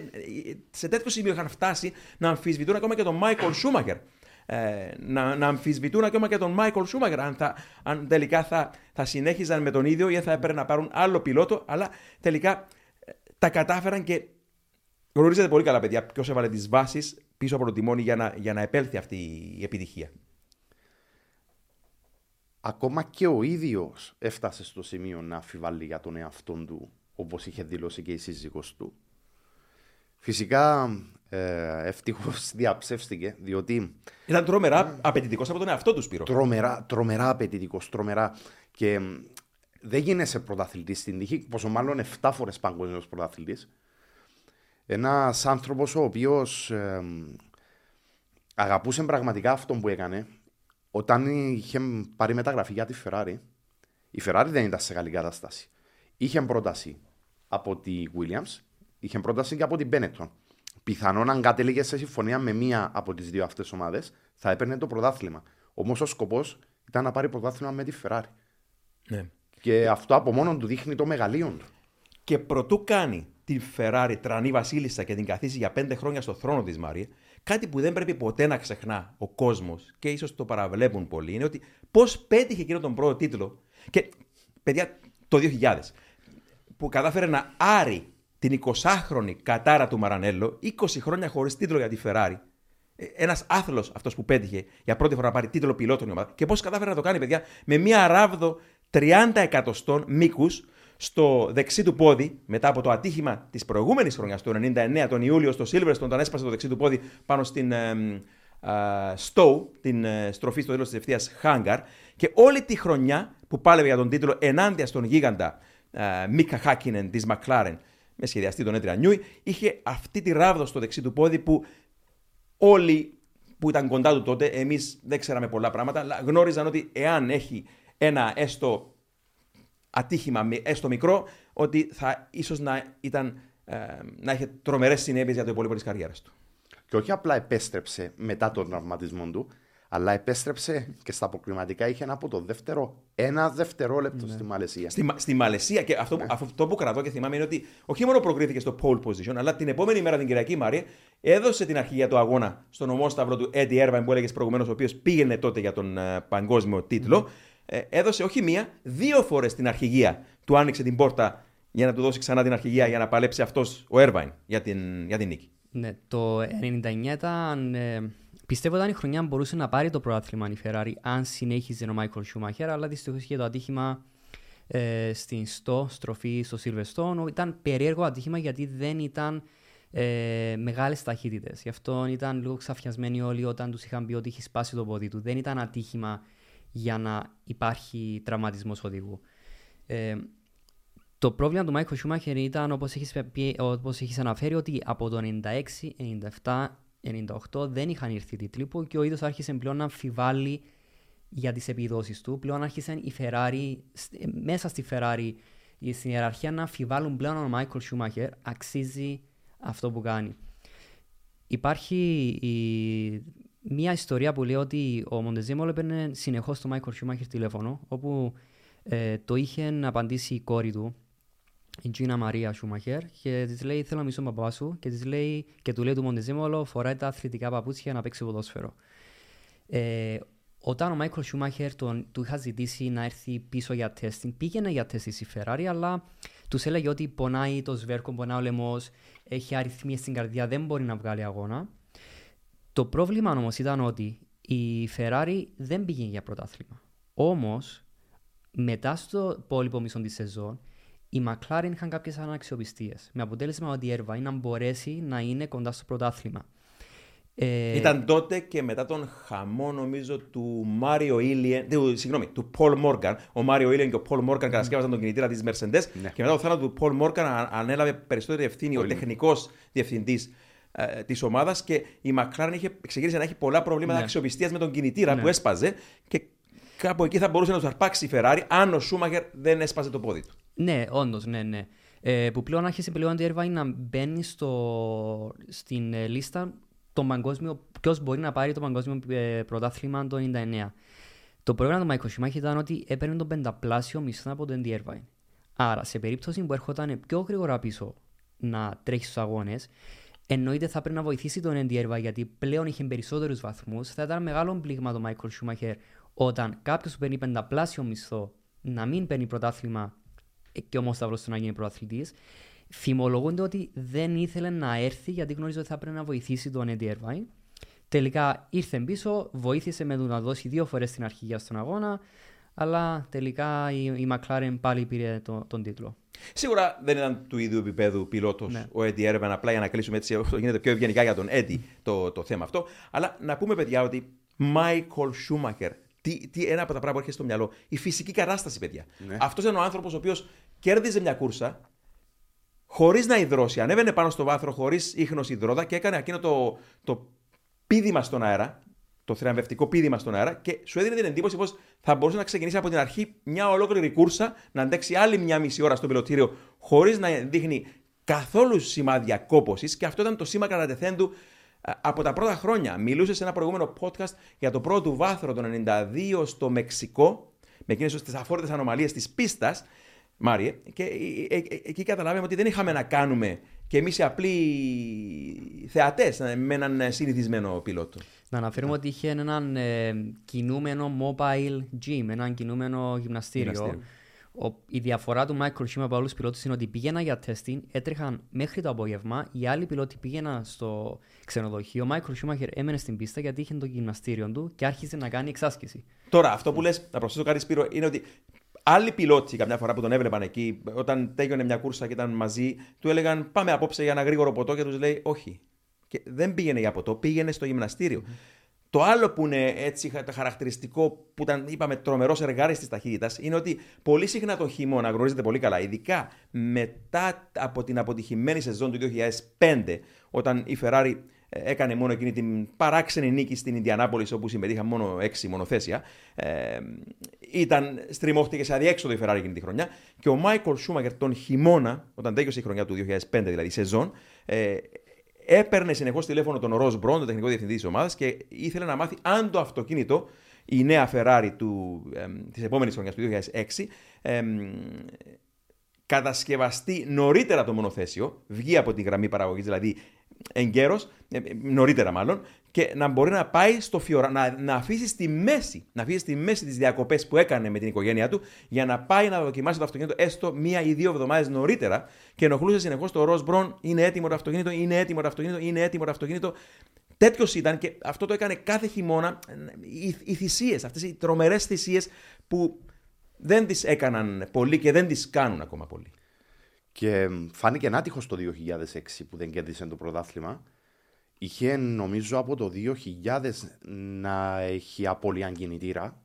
σε τέτοιο σημείο είχαν φτάσει να αμφισβητούν ακόμα και τον Μάικολ Σούμαχερ. Ε, να, να αμφισβητούν ακόμα και τον Μάικολ Σούμαχερ αν, θα, αν τελικά θα, θα συνέχιζαν με τον ίδιο ή θα έπρεπε να πάρουν άλλο πιλότο. Αλλά τελικά ε, τα κατάφεραν και γνωρίζετε πολύ καλά, παιδιά, ποιος έβαλε τις βάσεις πίσω από το τιμόνι για να, για να επέλθει αυτή η επιτυχία ακόμα και ο ίδιος έφτασε στο σημείο να αφιβάλλει για τον εαυτό του, όπως είχε δηλώσει και η σύζυγό του. Φυσικά ε, ευτυχώς διαψεύστηκε, διότι. Ήταν τρομερά απαιτητικός από τον εαυτό τους, Σπύρο. Τρομερά, τρομερά απαιτητικός, τρομερά. Και δεν γίνεσαι πρωταθλητής στην τύχη, πόσο μάλλον 7 φορές παγκόσμιος πρωταθλητής. Ένας άνθρωπος ο οποίος ε, αγαπούσε πραγματικά αυτό που έκανε, όταν είχε πάρει μεταγραφή για τη Ferrari, η Ferrari δεν ήταν σε καλή κατάσταση. Είχε πρόταση από τη Williams, είχε πρόταση και από την Benetton. Πιθανόν αν κατέληγες σε συμφωνία με μία από τις δύο αυτές ομάδες, θα έπαιρνε το πρωτάθλημα. Όμως ο σκοπός ήταν να πάρει πρωτάθλημα με τη Ferrari. Ναι. Και αυτό από μόνο του δείχνει το μεγαλείο του. Και προτού κάνει την Ferrari τρανή βασίλισσα και την καθίσει για πέντε χρόνια στο θρόνο της Μαρία, Κάτι που δεν πρέπει ποτέ να ξεχνά ο κόσμος και ίσως το παραβλέπουν πολλοί είναι ότι πώς πέτυχε εκείνο τον πρώτο τίτλο. Και παιδιά, το 2000, που κατάφερε να άρει την 20χρονη κατάρα του Μαρανέλο, 20 χρόνια χωρίς τίτλο για τη Ferrari. Ε, Ένας άθλος αυτός που πέτυχε για πρώτη φορά να πάρει τίτλο πιλότων η ομάδα. Και πώς κατάφερε να το κάνει, παιδιά, με μία ράβδο 30 εκατοστών μήκους στο δεξί του πόδι, μετά από το ατύχημα της προηγούμενης χρονιάς, το 99, τον Ιούλιο, στο Silverstone, όταν έσπασε το δεξί του πόδι πάνω στην Stow, την ε, στροφή στο τέλος της ευθείας Χάγκαρ. Και όλη τη χρονιά που πάλευε για τον τίτλο ενάντια στον γίγαντα Μίκα Χάκινεν της Μακλάρεν, με σχεδιαστή τον Έντρια Νιούι, είχε αυτή τη ράβδο στο δεξί του πόδι που όλοι που ήταν κοντά του τότε, εμείς δεν ξέραμε πολλά πράγματα, αλλά γνώριζαν ότι εάν έχει ένα έστω ατύχημα, έστω μικρό, ότι θα ίσως να, ήταν, ε, να είχε τρομερές συνέπειες για το υπόλοιπο της καριέρας του. Και όχι απλά επέστρεψε μετά τον τραυματισμό του, αλλά επέστρεψε και στα αποκριματικά είχε ένα από το δεύτερο, ένα δευτερόλεπτο ναι. στη Μαλαισία. Στη, στη Μαλαισία και αυτό, ναι. αυτό που κρατώ και θυμάμαι είναι ότι όχι μόνο προκρίθηκε στο pole position, αλλά την επόμενη μέρα την Κυριακή Μάρια έδωσε την αρχή για το αγώνα στον ομόσταυρο του Eddie Irvine που έλεγες προηγουμένως, ο οποίος πήγαινε τότε για τον uh, παγκόσμιο τίτλο. Mm ε, έδωσε όχι μία, δύο φορές την αρχηγία. Του άνοιξε την πόρτα για να του δώσει ξανά την αρχηγία για να παλέψει αυτός ο Έρβαϊν για την, για την νίκη. Ναι, το 99 ήταν. Ε, πιστεύω ήταν η χρονιά που μπορούσε να πάρει το πρωτάθλημα η Ferrari αν συνέχιζε ο Μάικλ Σούμαχερ, αλλά δυστυχώς είχε το ατύχημα ε, στην στο, στροφή στο Silverstone. Ήταν περίεργο ατύχημα γιατί δεν ήταν ε, μεγάλες ταχύτητες. Γι' αυτό ήταν λίγο ξαφιασμένοι όλοι όταν τους είχαν πει ότι είχε σπάσει το πόδι του. Δεν ήταν ατύχημα για να υπάρχει τραυματισμός οδηγού. Ε, το πρόβλημα του Μάικο Σούμαχερ ήταν, όπως έχεις, όπως έχεις αναφέρει, ότι από το 96, 97, 98 δεν είχαν ήρθει τίτλοι που και ο ίδιος άρχισε πλέον να αμφιβάλλει για τις επιδόσεις του. Πλέον άρχισε η Ferrari, μέσα στη Ferrari, στην ιεραρχία να αμφιβάλλουν πλέον ο Μάικλ Σούμαχερ αξίζει αυτό που κάνει. Υπάρχει η... μια ιστορία που λέει ότι ο Μοντεζίμολο έπαιρνε συνεχώς το Μάικορ Σιούμαχερ τηλέφωνο, όπου ε, το είχε απαντήσει η κόρη του, η Τζίνα Μαρία Σούμαχερ, και της λέει: Θέλω να μισώ τον παπά σου, και, της λέει, και του λέει του Μοντεζίμολο: Φοράει τα αθλητικά παπούτσια να παίξει ποδόσφαιρο. Ε, όταν ο Μάικλ Σούμαχερ τον, του είχα ζητήσει να έρθει πίσω για τεστ, πήγαινε για τεστ στη Ferrari, αλλά τους έλεγε ότι πονάει το σβέρκο, πονάει ο λαιμός, έχει αριθμίες στην καρδιά, δεν μπορεί να βγάλει αγώνα. Το πρόβλημα όμως ήταν ότι η Ferrari δεν πήγαινε για πρωτάθλημα. Όμως, μετά στο υπόλοιπο μισό της σεζόν, οι McLaren είχαν κάποιες αναξιοπιστίες. Με αποτέλεσμα ότι η Irvine να μπορέσει να είναι κοντά στο πρωτάθλημα. Ε... Ήταν τότε και μετά τον χαμό νομίζω του Μάριο Ήλιεν, του, συγγνώμη, του Πολ Μόργαν. Ο Μάριο Ήλιεν και ο Πολ Μόργαν mm. κατασκεύασαν τον κινητήρα της Mercedes ναι. και μετά το θάνατος του Πολ Μόργαν ανέλαβε περισσότερη ευθύνη Πολύ. ο τεχνικός διευθυντής ε, της ομάδας και η McLaren είχε, ξεκίνησε να έχει πολλά προβλήματα ναι. αξιοπιστίας με τον κινητήρα ναι. που έσπαζε και κάπου εκεί θα μπορούσε να τους αρπάξει η Ferrari αν ο Σούμαγερ δεν έσπαζε το πόδι του. Ναι, όντως, ναι, ναι. Ε, που πλέον άρχισε πλέον η Airvine να μπαίνει στο, στην ε, λίστα το παγκόσμιο, ποιος μπορεί να πάρει το παγκόσμιο ε, πρωτάθλημα το 1999. Το πρόγραμμα του Μάικο Σιμάχη ήταν ότι έπαιρνε τον πενταπλάσιο μισθό από τον Andy Irvine. Άρα, σε περίπτωση που έρχονταν πιο γρήγορα πίσω να τρέχει στους αγώνες, εννοείται θα πρέπει να βοηθήσει τον Andy Irvine γιατί πλέον είχε περισσότερους βαθμούς. Θα ήταν μεγάλο πλήγμα το Michael Schumacher όταν κάποιος που παίρνει πενταπλάσιο μισθό να μην παίρνει πρωτάθλημα και όμως θα βρω να γίνει πρωταθλητής. Θυμολογούνται ότι δεν ήθελε να έρθει γιατί γνώριζε ότι θα πρέπει να βοηθήσει τον Eddie Irvine. Τελικά ήρθε πίσω, βοήθησε με το να δώσει δύο φορές την αρχηγία στον αγώνα, αλλά τελικά η, η McLaren πάλι πήρε το, τον τίτλο. Σίγουρα δεν ήταν του ίδιου επίπεδου πιλότος ναι. ο Eddie Irvine, απλά για να κλείσουμε έτσι όσο γίνεται πιο ευγενικά για τον Eddie το, το θέμα αυτό. Αλλά να πούμε, παιδιά, ότι Michael Schumacher, τι, τι, ένα από τα πράγματα που έρχεται στο μυαλό, η φυσική κατάσταση, παιδιά. Ναι. Αυτός ήταν ο άνθρωπος ο οποίος κέρδιζε μια κούρσα, χωρίς να υδρώσει. Ανέβαινε πάνω στο βάθρο χωρίς ίχνος υδρόδα και έκανε εκείνο το, το πίδημα στον αέρα, το θριαμβευτικό πίδημα στον αέρα και σου έδινε την εντύπωση πως θα μπορούσε να ξεκινήσει από την αρχή μια ολόκληρη κούρσα, να αντέξει άλλη μια μισή ώρα στο πιλωτήριο χωρίς να δείχνει καθόλου σημάδια κόπωσης. Και αυτό ήταν το σήμα κατά τεθέντου από τα πρώτα χρόνια. Μιλούσε σε ένα προηγούμενο podcast για το πρώτο βάθρο το 92 στο Μεξικό, με εκείνες τις αφόρτε ανομαλίες της πίστας Μάριε, και ε, ε, ε, εκεί καταλάβαμε ότι δεν είχαμε να κάνουμε και εμείς οι απλοί θεατές με έναν συνηθισμένο πιλότο. Να αναφέρουμε ότι είχε έναν ε, κινούμενο mobile gym, έναν κινούμενο γυμναστήριο. γυμναστήριο. Ο, η διαφορά του Michael Schumacher από άλλου πιλότους είναι ότι πήγαινα για testing, έτρεχαν μέχρι το απόγευμα. Οι άλλοι πιλότοι πήγαιναν στο ξενοδοχείο. Ο Michael Schumacher έμενε στην πίστα γιατί είχε το γυμναστήριο του και άρχισε να κάνει εξάσκηση. Τώρα, αυτό που λες, να προσθέσω κάτι Σπύρο, είναι ότι Άλλοι πιλότοι, καμιά φορά που τον έβλεπαν εκεί, όταν τέγιονε μια κούρσα και ήταν μαζί, του έλεγαν Πάμε απόψε για ένα γρήγορο ποτό και τους λέει Όχι. Και δεν πήγαινε για ποτό, πήγαινε στο γυμναστήριο. Το άλλο που είναι έτσι χαρακτηριστικό, που ήταν, είπαμε, τρομερός εργάρι της ταχύτητας, είναι ότι πολύ συχνά το χειμώνα, γνωρίζετε πολύ καλά, ειδικά μετά από την αποτυχημένη σεζόν του 2005, όταν η Ferrari έκανε μόνο εκείνη την παράξενη νίκη στην Ινδιανάπολης, όπου συμμετείχαν μόνο έξι μονοθέσια. Ε, ήταν, στριμώχτηκε σε αδιέξοδο η Ferrari εκείνη τη χρονιά. Και ο Μάικολ Σούμαγκερ τον χειμώνα, όταν τέλειωσε η χρονιά του 2005, δηλαδή η σεζόν, ε, έπαιρνε συνεχώς τηλέφωνο τον Ροζ Μπρόν, τον τεχνικό διευθυντή της ομάδας, και ήθελε να μάθει αν το αυτοκίνητο, η νέα Ferrari του, ε, της επόμενης χρονιάς του 2006, ε, κατασκευαστεί νωρίτερα το μονοθέσιο, βγει από την γραμμή παραγωγής, δηλαδή εγκαίρω, ε, νωρίτερα μάλλον, και να μπορεί να πάει στο Φιωρά, να, να αφήσει στη μέση, να αφήσει στη μέση τις διακοπές που έκανε με την οικογένειά του, για να πάει να δοκιμάσει το αυτοκίνητο έστω μία ή δύο εβδομάδες νωρίτερα και ενοχλούσε συνεχώς το Ροζ Μπρον, είναι έτοιμο το αυτοκίνητο, είναι έτοιμο το αυτοκίνητο, είναι έτοιμο το αυτοκίνητο. Τέτοιος ήταν και αυτό το έκανε κάθε χειμώνα. Οι, οι θυσίες, αυτές οι τρομερές θυσίες που δεν τις έκαναν πολύ και δεν τις κάνουν ακόμα πολύ. Και φάνηκε άτυχο το 2006 που δεν κέρδισε το πρωτάθλημα. Είχε νομίζω από το 2000 να έχει απώλεια κινητήρα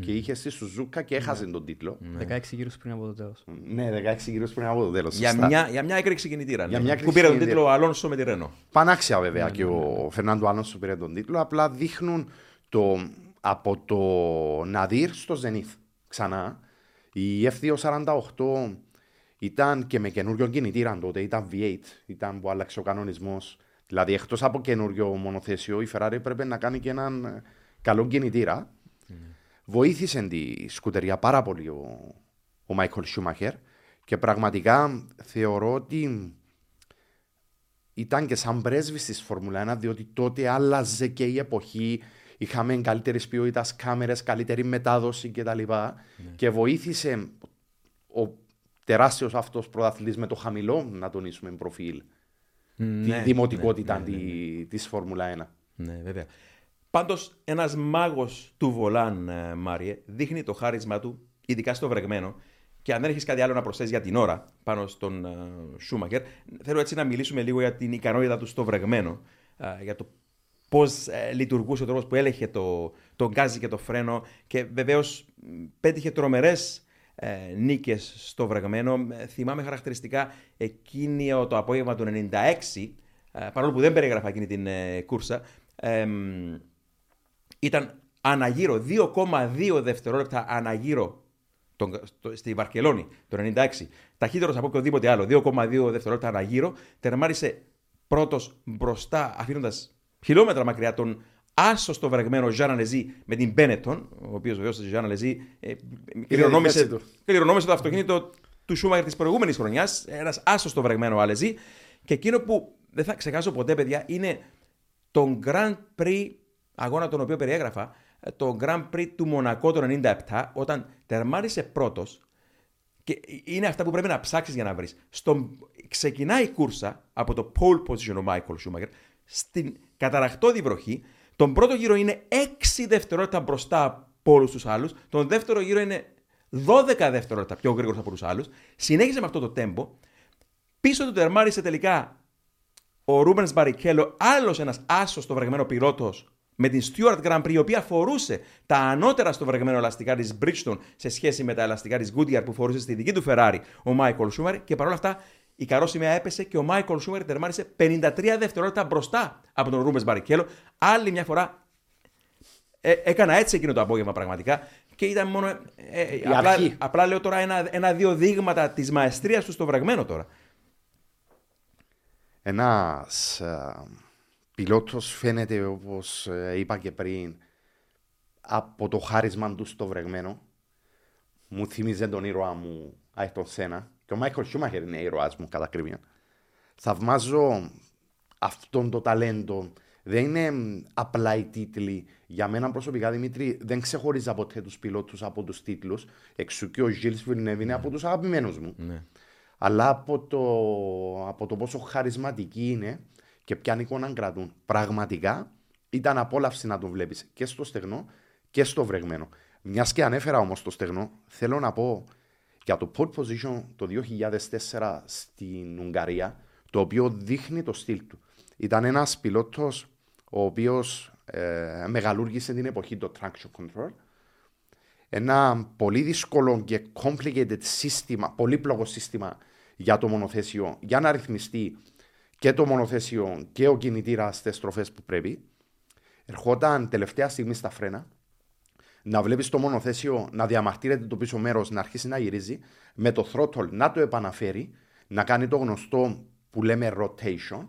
και είχε στη Σουζούκα και έχασε τον τίτλο. 16 γύρους πριν από το τέλος. Ναι, 16 γύρους πριν από το τέλος. Για, μια, για μια έκρηξη κινητήρα. Για ναι. μια που πήρε τον τίτλο ο Αλόνσο με τη Ρένο. Πανάξια βέβαια και ο Φερνάντο Αλόνσο πήρε τον τίτλο. Απλά δείχνουν το, από το Ναδύρ στο Ζενίθ ξανά. Η F248 ήταν και με καινούριο κινητήρα τότε, ήταν V8, ήταν που άλλαξε ο κανονισμός. Δηλαδή, εκτός από καινούριο μονοθέσιο, η Ferrari έπρεπε να κάνει και έναν ε, καλό κινητήρα. Βοήθησε τη σκουτεριά πάρα πολύ ο, ο Μάικλ Σούμαχερ και πραγματικά θεωρώ ότι ήταν και σαν πρέσβης της Φόρμουλα 1, διότι τότε άλλαζε και η εποχή. Είχαμε καλύτερη ποιότητας κάμερες, καλύτερη μετάδοση κτλ. Και βοήθησε ο τεράστιος αυτός πρωταθλητής με το χαμηλό, να τονίσουμε, προφίλ. Τη Ναι, δημοτικότητα ναι, ναι, ναι, της της Φόρμουλα 1. Ναι, βέβαια. Πάντως, ένας μάγος του Βολάν, ε, Μάριε, δείχνει το χάρισμα του, ειδικά στο βρεγμένο. Και αν δεν έχεις κάτι άλλο να προσθέσεις για την ώρα πάνω στον ε, Σούμαχερ, θέλω έτσι να μιλήσουμε λίγο για την ικανότητα του στο βρεγμένο. ε, για το πώς λειτουργούσε ο τρόπος που έλεγχε το, το γκάζι και το φρένο. Και βεβαίως πέτυχε τρομερές ε, νίκες στο βρεγμένο. Ε, θυμάμαι χαρακτηριστικά εκείνη το απόγευμα του 96, ε, παρόλο που δεν περιγράφα εκείνη την ε, κούρσα. ε, μ, ήταν αναγύρω, 2,2 δευτερόλεπτα αναγύρω τον, στο- στη Βαρκελόνη το 96. Ταχύτερος από οποιοδήποτε άλλο, 2,2 δευτερόλεπτα αναγύρω. Τερμάρισε πρώτος μπροστά, αφήνοντας χιλιόμετρα μακριά τον άσο στο βρεγμένο Ζάνα Λεζή με την Μπένετον, ο οποίος βεβαίως ο Ζάνα Λεζή ε, κληρονόμησε, θέση του. κληρονόμησε το αυτοκίνητο του Σούμαγερ της προηγούμενης χρονιάς. Ένας άσο στο βρεγμένο Αλεζή. Και εκείνο που δεν θα ξεχάσω ποτέ, παιδιά, είναι τον Grand Prix, αγώνα τον οποίο περιέγραφα, το Grand Prix του Μονακό το 97, όταν τερμάρισε πρώτος. Και είναι αυτά που πρέπει να ψάξεις για να βρεις. Ξεκινάει η κούρσα από το pole position ο Michael Schumacher στην καταραχτώδη βροχή. Τον πρώτο γύρο είναι 6 δευτερόλεπτα μπροστά από όλους τους άλλους. Τον δεύτερο γύρο είναι 12 δευτερόλεπτα πιο γρήγορος από τους άλλους. Συνέχισε με αυτό το tempo. Πίσω του τερμάρισε τελικά ο Ρούμπεν Μπαρικέλο, άλλος ένας άσος στο βρεγμένο πιλότος με την Stuart Grand Prix, η οποία φορούσε τα ανώτερα στο βρεγμένο ελαστικά της Bridgestone σε σχέση με τα ελαστικά της Goodyear που φορούσε στη δική του Ferrari ο Michael Schumacher. Και παρόλα αυτά η καρόσημαία έπεσε και ο Michael Schumacher τερμάρισε 53 δευτερόλεπτα μπροστά από τον Ρούμπενς Μπαρικέλο. Άλλη μια φορά ε, έκανα έτσι εκείνο το απόγευμα πραγματικά και ήταν μόνο. ε, ε, απλά, αρχή. απλά λέω τώρα ένα- ένα-δύο δείγματα της μαεστρίας του στο βρεγμένο τώρα. Ένας ε, πιλότος φαίνεται όπως ε, είπα και πριν από το χάρισμα του στο βρεγμένο μου θύμιζε τον ήρωα μου Άιρτον Σένα και ο Μάικλ Σούμαχερ είναι ήρωας μου κατά ακρίβεια. Θαυμάζω αυτόν το ταλέντο. Δεν είναι μ, απλά οι τίτλοι. Για μένα προσωπικά, Δημήτρη, δεν ξεχωρίζα ποτέ τους πιλότους από τους τίτλους. Εξού και ο Γιλς Βιλνέβ είναι από τους αγαπημένους μου Ναι. αλλά από το, από το πόσο χαρισματικοί είναι και ποια εικόνα κρατούν. Πραγματικά ήταν απόλαυση να τον βλέπεις και στο στεγνό και στο βρεγμένο. Μιας και ανέφερα όμως το στεγνό, θέλω να πω για το pole position το 2004 στην Ουγγαρία, το οποίο δείχνει το στυλ του. Ήταν ένας πιλότος ο οποίος ε, μεγαλούργησε την εποχή το traction control ένα πολύ δύσκολο και complicated σύστημα, πολύπλοκο σύστημα για το μονοθέσιο, για να ρυθμιστεί και το μονοθέσιο και ο κινητήρας στις στροφές που πρέπει. Ερχόταν τελευταία στιγμή στα φρένα, να βλέπεις το μονοθέσιο να διαμαρτύρεται το πίσω μέρος, να αρχίσει να γυρίζει, με το throttle να το επαναφέρει, να κάνει το γνωστό που λέμε rotation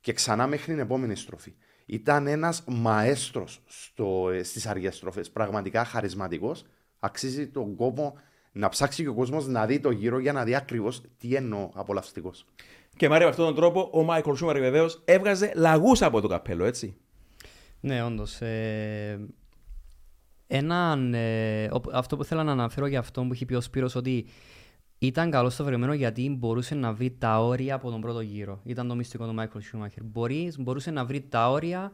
και ξανά μέχρι την επόμενη στροφή. Ήταν ένας μαέστρος στο, ε, στις αργές στροφές, πραγματικά χαρισματικός. Αξίζει τον κόπο να ψάξει και ο κόσμος να δει το γύρο για να δει ακριβώς τι εννοώ απολαυστικός. Και Μάριε με αυτόν τον τρόπο ο Μάικλ Σούμαχερ βεβαίως έβγαζε λαγούς από το καπέλο, έτσι. Ναι, όντως. Ε, έναν, ε, οπ- αυτό που θέλω να αναφέρω για αυτό που είχε πει ο Σπύρος ότι ήταν καλό στο βρεμένο γιατί μπορούσε να βρει τα όρια από τον πρώτο γύρο. Ήταν το μυστικό του Μάικλ Σούμαχερ. Μπορείς, μπορούσε να βρει τα όρια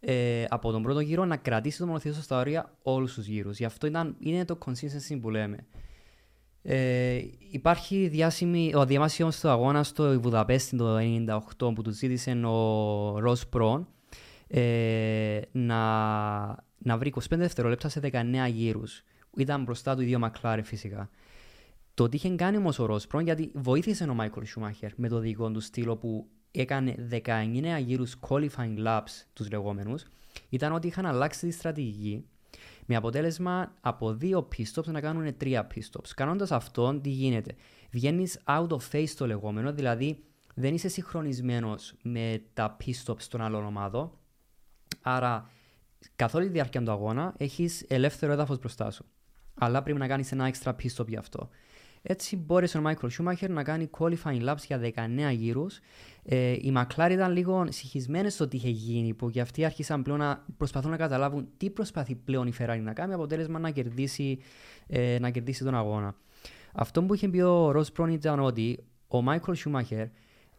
ε, από τον πρώτο γύρο να κρατήσει το μονοθέσιο στα όρια όλους τους γύρους. Γι' αυτό ήταν, είναι το consistency που λέμε. Ε, υπάρχει διάσημη, ο διαμάσιος στο αγώνα στο Βουδαπέστη το 1998 που του ζήτησε ο Ροζ Πρόν ε, να, να βρει 25 δευτερόλεπτα σε 19 γύρους. Ήταν μπροστά του ίδιο Μακλάρε φυσικά. Το τι είχε κάνει όμως ο Ροζ Πρόν γιατί βοήθησε ο Μάικλ Σούμαχερ με το δικό του στήλο που έκανε 19 γύρους qualifying laps τους λεγόμενους ήταν ότι είχαν αλλάξει τη στρατηγική Με αποτέλεσμα από δύο pit stops να κάνουν τρία pit stops. Κάνοντας αυτό, τι γίνεται; Βγαίνεις out of phase το λεγόμενο, δηλαδή δεν είσαι συγχρονισμένος με τα pit stops των άλλων ομάδων. Άρα, καθ' όλη τη διάρκεια του αγώνα έχεις ελεύθερο έδαφος μπροστά σου. Αλλά πρέπει να κάνεις ένα extra pit stop γι' αυτό. Έτσι μπόρεσε ο Μάικλ Σούμαχερ να κάνει qualifying laps για 19 γύρους. Ε, οι McLaren ήταν λίγο συγχυσμένες στο τι είχε γίνει, που και αυτοί άρχισαν πλέον να προσπαθούν να καταλάβουν τι προσπαθεί πλέον η Ferrari να κάνει, αποτέλεσμα να κερδίσει, ε, να κερδίσει τον αγώνα. Αυτό που είχε πει ο Ρο Πρόν ήταν ότι ο Μάικλ Σούμαχερ,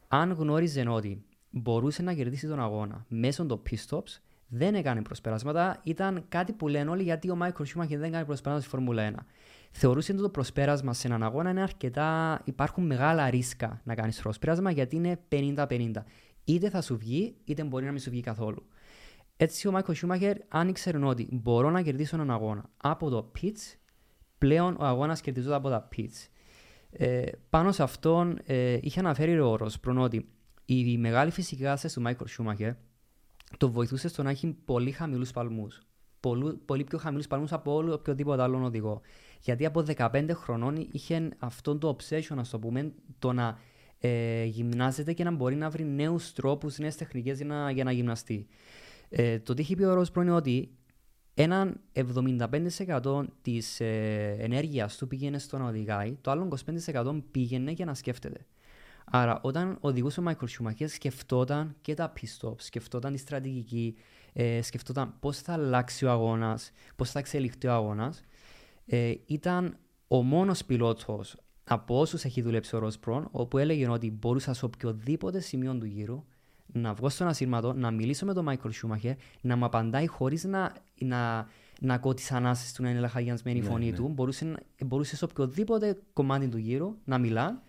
αν γνώριζε ότι μπορούσε να κερδίσει τον αγώνα μέσω των pit stops, δεν έκανε προσπεράσματα. Ήταν κάτι που λένε όλοι γιατί ο Μάικλ Σούμαχερ δεν έκανε προσπεράσματα στη Φόρμουλα 1 θεωρούσε ότι το προσπέρασμα σε έναν αγώνα είναι αρκετά. Υπάρχουν μεγάλα ρίσκα να κάνεις προσπέρασμα γιατί είναι 50-50. Είτε θα σου βγει, είτε μπορεί να μην σου βγει καθόλου. Έτσι ο Μάικο Σούμαχερ, αν ήξερε ότι μπορώ να κερδίσω έναν αγώνα από το pitch, πλέον ο αγώνας κερδίζεται από τα pitch. Ε, πάνω σε αυτόν ε, είχε αναφέρει ο Ροσπρον ότι η μεγάλη φυσική κατάσταση του Μάικο Σούμαχερ το βοηθούσε στο να έχει πολύ χαμηλούς παλμούς. Πολύ, πολύ πιο χαμηλούς παλμούς από όλο οποιοδήποτε άλλον οδηγό. Γιατί από 15 χρονών είχε αυτό το obsession, ας το πούμε, το να ε, γυμνάζεται και να μπορεί να βρει νέους τρόπους, νέες τεχνικές για να, για να γυμναστεί. Ε, το τι έχει πει ο Ρος είναι ότι έναν 75% της ε, ενέργειας του πήγαινε στο να οδηγάει, το άλλο 25% πήγαινε για να σκέφτεται. Άρα, όταν οδηγούσε ο Μάικλ Σουμαχέρ, σκεφτόταν και τα pit σκεφτόταν τη στρατηγική, ε, σκεφτόταν πώς θα αλλάξει ο αγώνας, πώς θα εξελιχθεί ο αγώνας ε, ήταν ο μόνος πιλότος από όσους έχει δουλέψει ο Ροσπρόν, όπου έλεγε ότι μπορούσα σε οποιοδήποτε σημείο του γύρου να βγω στον ασύρματο, να μιλήσω με τον Μάικλ Σούμαχερ, να μου απαντάει χωρίς να, να, να ακούω τις ανάσεις του να είναι λαχαγιασμένη η ναι, φωνή ναι. του. Μπορούσε, μπορούσε σε οποιοδήποτε κομμάτι του γύρου να μιλά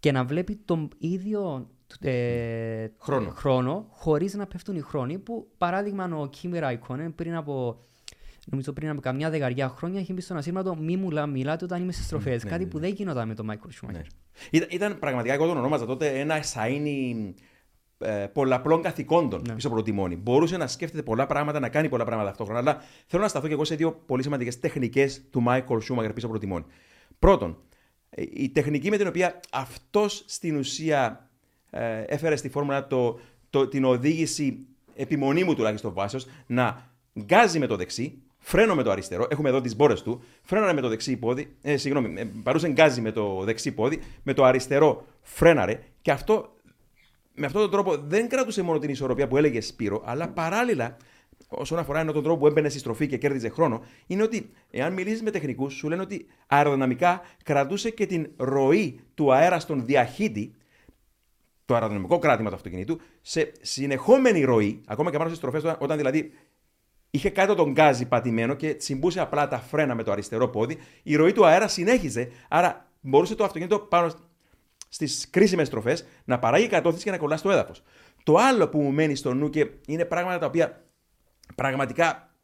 και να βλέπει τον ίδιο ε, χρόνο, χρόνο χωρίς να πέφτουν οι χρόνοι. Που παράδειγμα ο Κίμι Ράικονεν πριν από νομίζω πριν από καμιά δεκαετία χρόνια, είχε μπει στον ασύρματο μη μου μιλάτε όταν είμαι στι στροφές. Ναι, κάτι ναι, που ναι. δεν γινόταν με τον Μάικλ Σούμαχερ. Ήταν, ήταν πραγματικά, εγώ τον ονόμαζα τότε ένα σαΐνι ε, πολλαπλών καθηκόντων ναι. πίσω από το τιμόνι. Μπορούσε να σκέφτεται πολλά πράγματα, να κάνει πολλά πράγματα ταυτόχρονα. Αλλά θέλω να σταθώ και εγώ σε δύο πολύ σημαντικές τεχνικές του Μάικλ Σούμαχερ πίσω από το τιμόνι. Πρώτον, ε, η τεχνική με την οποία αυτός στην ουσία ε, έφερε στη φόρμουλα το, το, την οδήγηση επιμονή μου τουλάχιστον βάσεως να γκάζει με το δεξί, Φρένο με το αριστερό, έχουμε εδώ τις μπόρες του. Φρέναρε με το δεξί πόδι, ε, συγγνώμη, ε, παρούσε γκάζι με το δεξί πόδι, με το αριστερό φρέναρε και αυτό με αυτόν τον τρόπο δεν κρατούσε μόνο την ισορροπία που έλεγε Σπύρο, αλλά παράλληλα, όσον αφορά τον τρόπο που έμπαινε στη στροφή και κέρδιζε χρόνο, είναι ότι εάν μιλήσεις με τεχνικούς, σου λένε ότι αεροδυναμικά κρατούσε και την ροή του αέρα στον διαχύτη, το αεροδυναμικό κράτημα του αυτοκινήτου, σε συνεχόμενη ροή, ακόμα και πάνω στις στροφές, όταν δηλαδή είχε κάτω τον γκάζι πατημένο και τσιμπούσε απλά τα φρένα με το αριστερό πόδι, η ροή του αέρα συνέχιζε. Άρα μπορούσε το αυτοκίνητο πάνω στις κρίσιμες στροφές να παράγει κατώθηση και να κολλά στο έδαφος. Το άλλο που μου μένει στο νου και είναι πράγματα τα οποία πραγματικά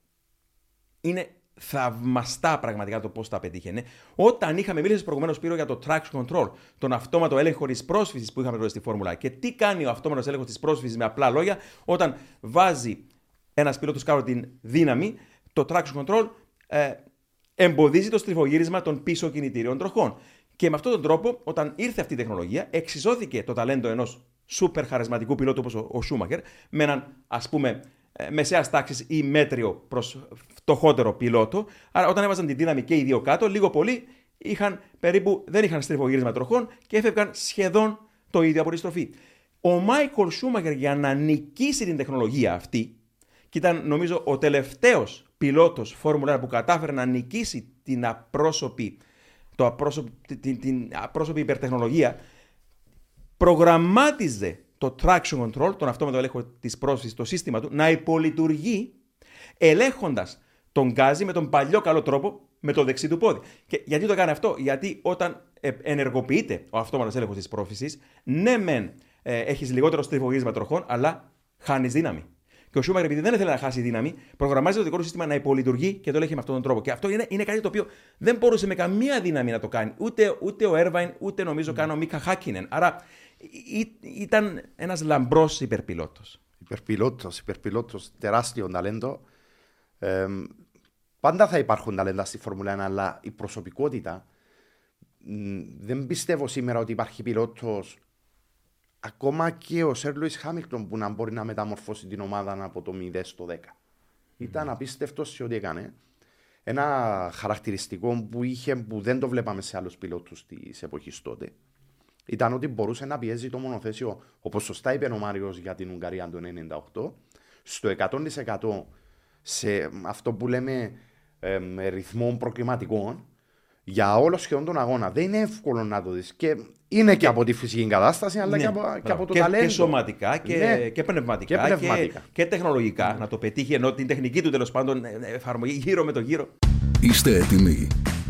είναι θαυμαστά πραγματικά το πώς τα πετύχαινε. Όταν είχαμε μιλήσει προηγουμένως πήρω για το traction control, τον αυτόματο έλεγχο της πρόσφυσης που είχαμε τώρα στη Φόρμουλα. Και τι κάνει ο αυτόματος έλεγχος της πρόσφυσης με απλά λόγια, όταν βάζει ένας πιλότος κάτω την δύναμη, το traction control ε, εμποδίζει το στριφογύρισμα των πίσω κινητήριων τροχών. Και με αυτόν τον τρόπο, όταν ήρθε αυτή η τεχνολογία, εξισώθηκε το ταλέντο ενός σούπερ χαρισματικού πιλότου όπως ο, Σούμαχερ με έναν ας πούμε ε, μεσαίας τάξης ή μέτριο προς φτωχότερο πιλότο. Άρα, όταν έβαζαν την δύναμη και οι δύο κάτω, λίγο πολύ είχαν περίπου, δεν είχαν στριφογύρισμα τροχών και έφευγαν σχεδόν το ίδιο από τη στροφή. Ο Μάικολ Σούμαχερ για να νικήσει την τεχνολογία αυτή, και ήταν νομίζω ο τελευταίος πιλότος Φόρμουλα που κατάφερε να νικήσει την απρόσωπη, το απρόσωπη, την, την απρόσωπη υπερτεχνολογία, προγραμμάτιζε το traction control, τον αυτόματο έλεγχο της πρόσφυσης, το σύστημα του, να υπολειτουργεί ελέγχοντας τον γκάζι με τον παλιό καλό τρόπο με το δεξί του πόδι. Και γιατί το έκανε αυτό, Γιατί όταν ε, ενεργοποιείται ο αυτόματος έλεγχος της πρόφησης, ναι, μεν ε, έχεις λιγότερο στριφογύρισμα τροχών, αλλά χάνεις δύναμη. Και ο Σούμαχερ, επειδή δεν ήθελε να χάσει δύναμη, προγραμμάζει το δικό του σύστημα να υπολειτουργεί και το έλεγε με αυτόν τον τρόπο. Και αυτό είναι, είναι κάτι το οποίο δεν μπορούσε με καμία δύναμη να το κάνει. Ούτε, ούτε ο Έρβαϊν, ούτε νομίζω mm. καν ο Μίκα Χάκινεν. Άρα ήταν ένας λαμπρός υπερπιλότος. Υπερπιλότος, υπερπιλότος, τεράστιο ταλέντο. Ε, Πάντα θα υπάρχουν ταλέντα στη Φόρμουλα 1, αλλά η προσωπικότητα μ, δεν πιστεύω σήμερα ότι υπάρχει πιλότος ακόμα και ο Σερ Λουίς Χάμιλτον που να μπορεί να μεταμορφώσει την ομάδα από το 0 στο 10. Ήταν απίστευτος σε ό,τι έκανε. Ένα χαρακτηριστικό που είχε που δεν το βλέπαμε σε άλλους πιλότους της εποχής τότε ήταν ότι μπορούσε να πιέζει το μονοθέσιο, όπως σωστά είπε ο Μάριος για την Ουγγαρία το 1998, στο 100% σε αυτό που λέμε ε, με ρυθμό προκληματικών για όλο σχεδόν τον αγώνα. Δεν είναι εύκολο να το δεις. Και είναι και από τη φυσική κατάσταση, αλλά Ναι, και, από, και μπράβο. από το και, ταλέντο. Και σωματικά και, Ναι. και πνευματικά Και πνευματικά. και, και τεχνολογικά. Να το πετύχει ενώ την τεχνική του τέλος πάντων ε, ε, εφαρμογή γύρω με το γύρο. Είστε έτοιμοι.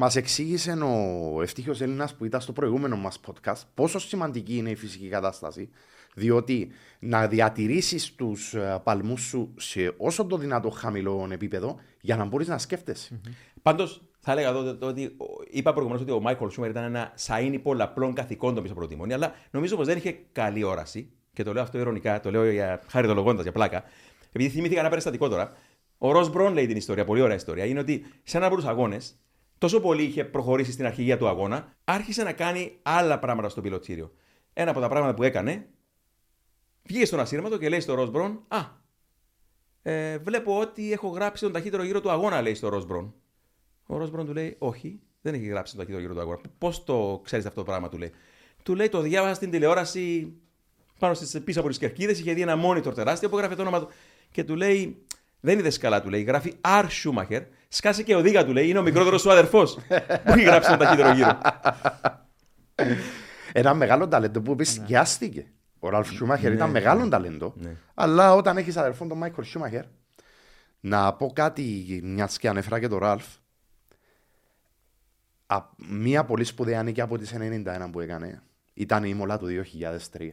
Μας εξήγησε ο ευτύχιο Έλληνας που ήταν στο προηγούμενο μας podcast πόσο σημαντική είναι η φυσική κατάσταση. Διότι να διατηρήσεις τους παλμούς σου σε όσο το δυνατό χαμηλό επίπεδο για να μπορείς να σκέφτεσαι. Πάντως, θα έλεγα εδώ το- ότι ο- είπα προηγουμένως ότι ο Μάικλ Σούμερ ήταν ένα σαΐνι πολλαπλών καθηκόντων πίσω από το τιμόνι, αλλά νομίζω πως δεν είχε καλή όραση. Και το λέω αυτό ειρωνικά, το λέω για χαριτολογώντας, για πλάκα. Επειδή θυμήθηκα ένα περιστατικό τώρα. Ο Ρος Μπρόν λέει την ιστορία, πολύ ωραία ιστορία. Είναι ότι σε ένα από τους αγώνες, τόσο πολύ είχε προχωρήσει στην αρχηγία του αγώνα, άρχισε να κάνει άλλα πράγματα στο πιλωτήριο. Ένα από τα πράγματα που έκανε, βγήκε στον ασύρματο και λέει στο Ρο Μπρόν, Α, ε, βλέπω ότι έχω γράψει τον ταχύτερο γύρο του αγώνα, λέει στο Ρο Μπρόν. Ο Ρόσμπρον του λέει: Όχι, δεν έχει γράψει το ταχύτερο γύρο του αγώνα. Πώς το ξέρεις αυτό το πράγμα, του λέει. Του λέει: Το διάβασα στην τηλεόραση πάνω στις, πίσω από τις κερκίδες. Είχε δει ένα monitor τεράστιο που έγραφε το όνομα του. Και του λέει: Δεν είδες καλά, του λέει. Γράφει R. Schumacher. Σκάσε και οδήγα, του λέει. Είναι ο μικρότερος σου αδερφός που έχει γράψει τον ταχύτερο γύρο. Ένα μεγάλο ταλέντο που επισκιάστηκε. Ο Ραλφ Σούμαχερ ήταν μεγάλο ταλέντο. Ναι. Αλλά όταν έχεις αδερφό τον Μάικλ Σούμαχερ, να πω κάτι, μιας και ανέφερα και τον Ραλφ. Α, μία πολύ σπουδαία νίκη από τις 91 που έκανε ήταν η Μολά του 2003.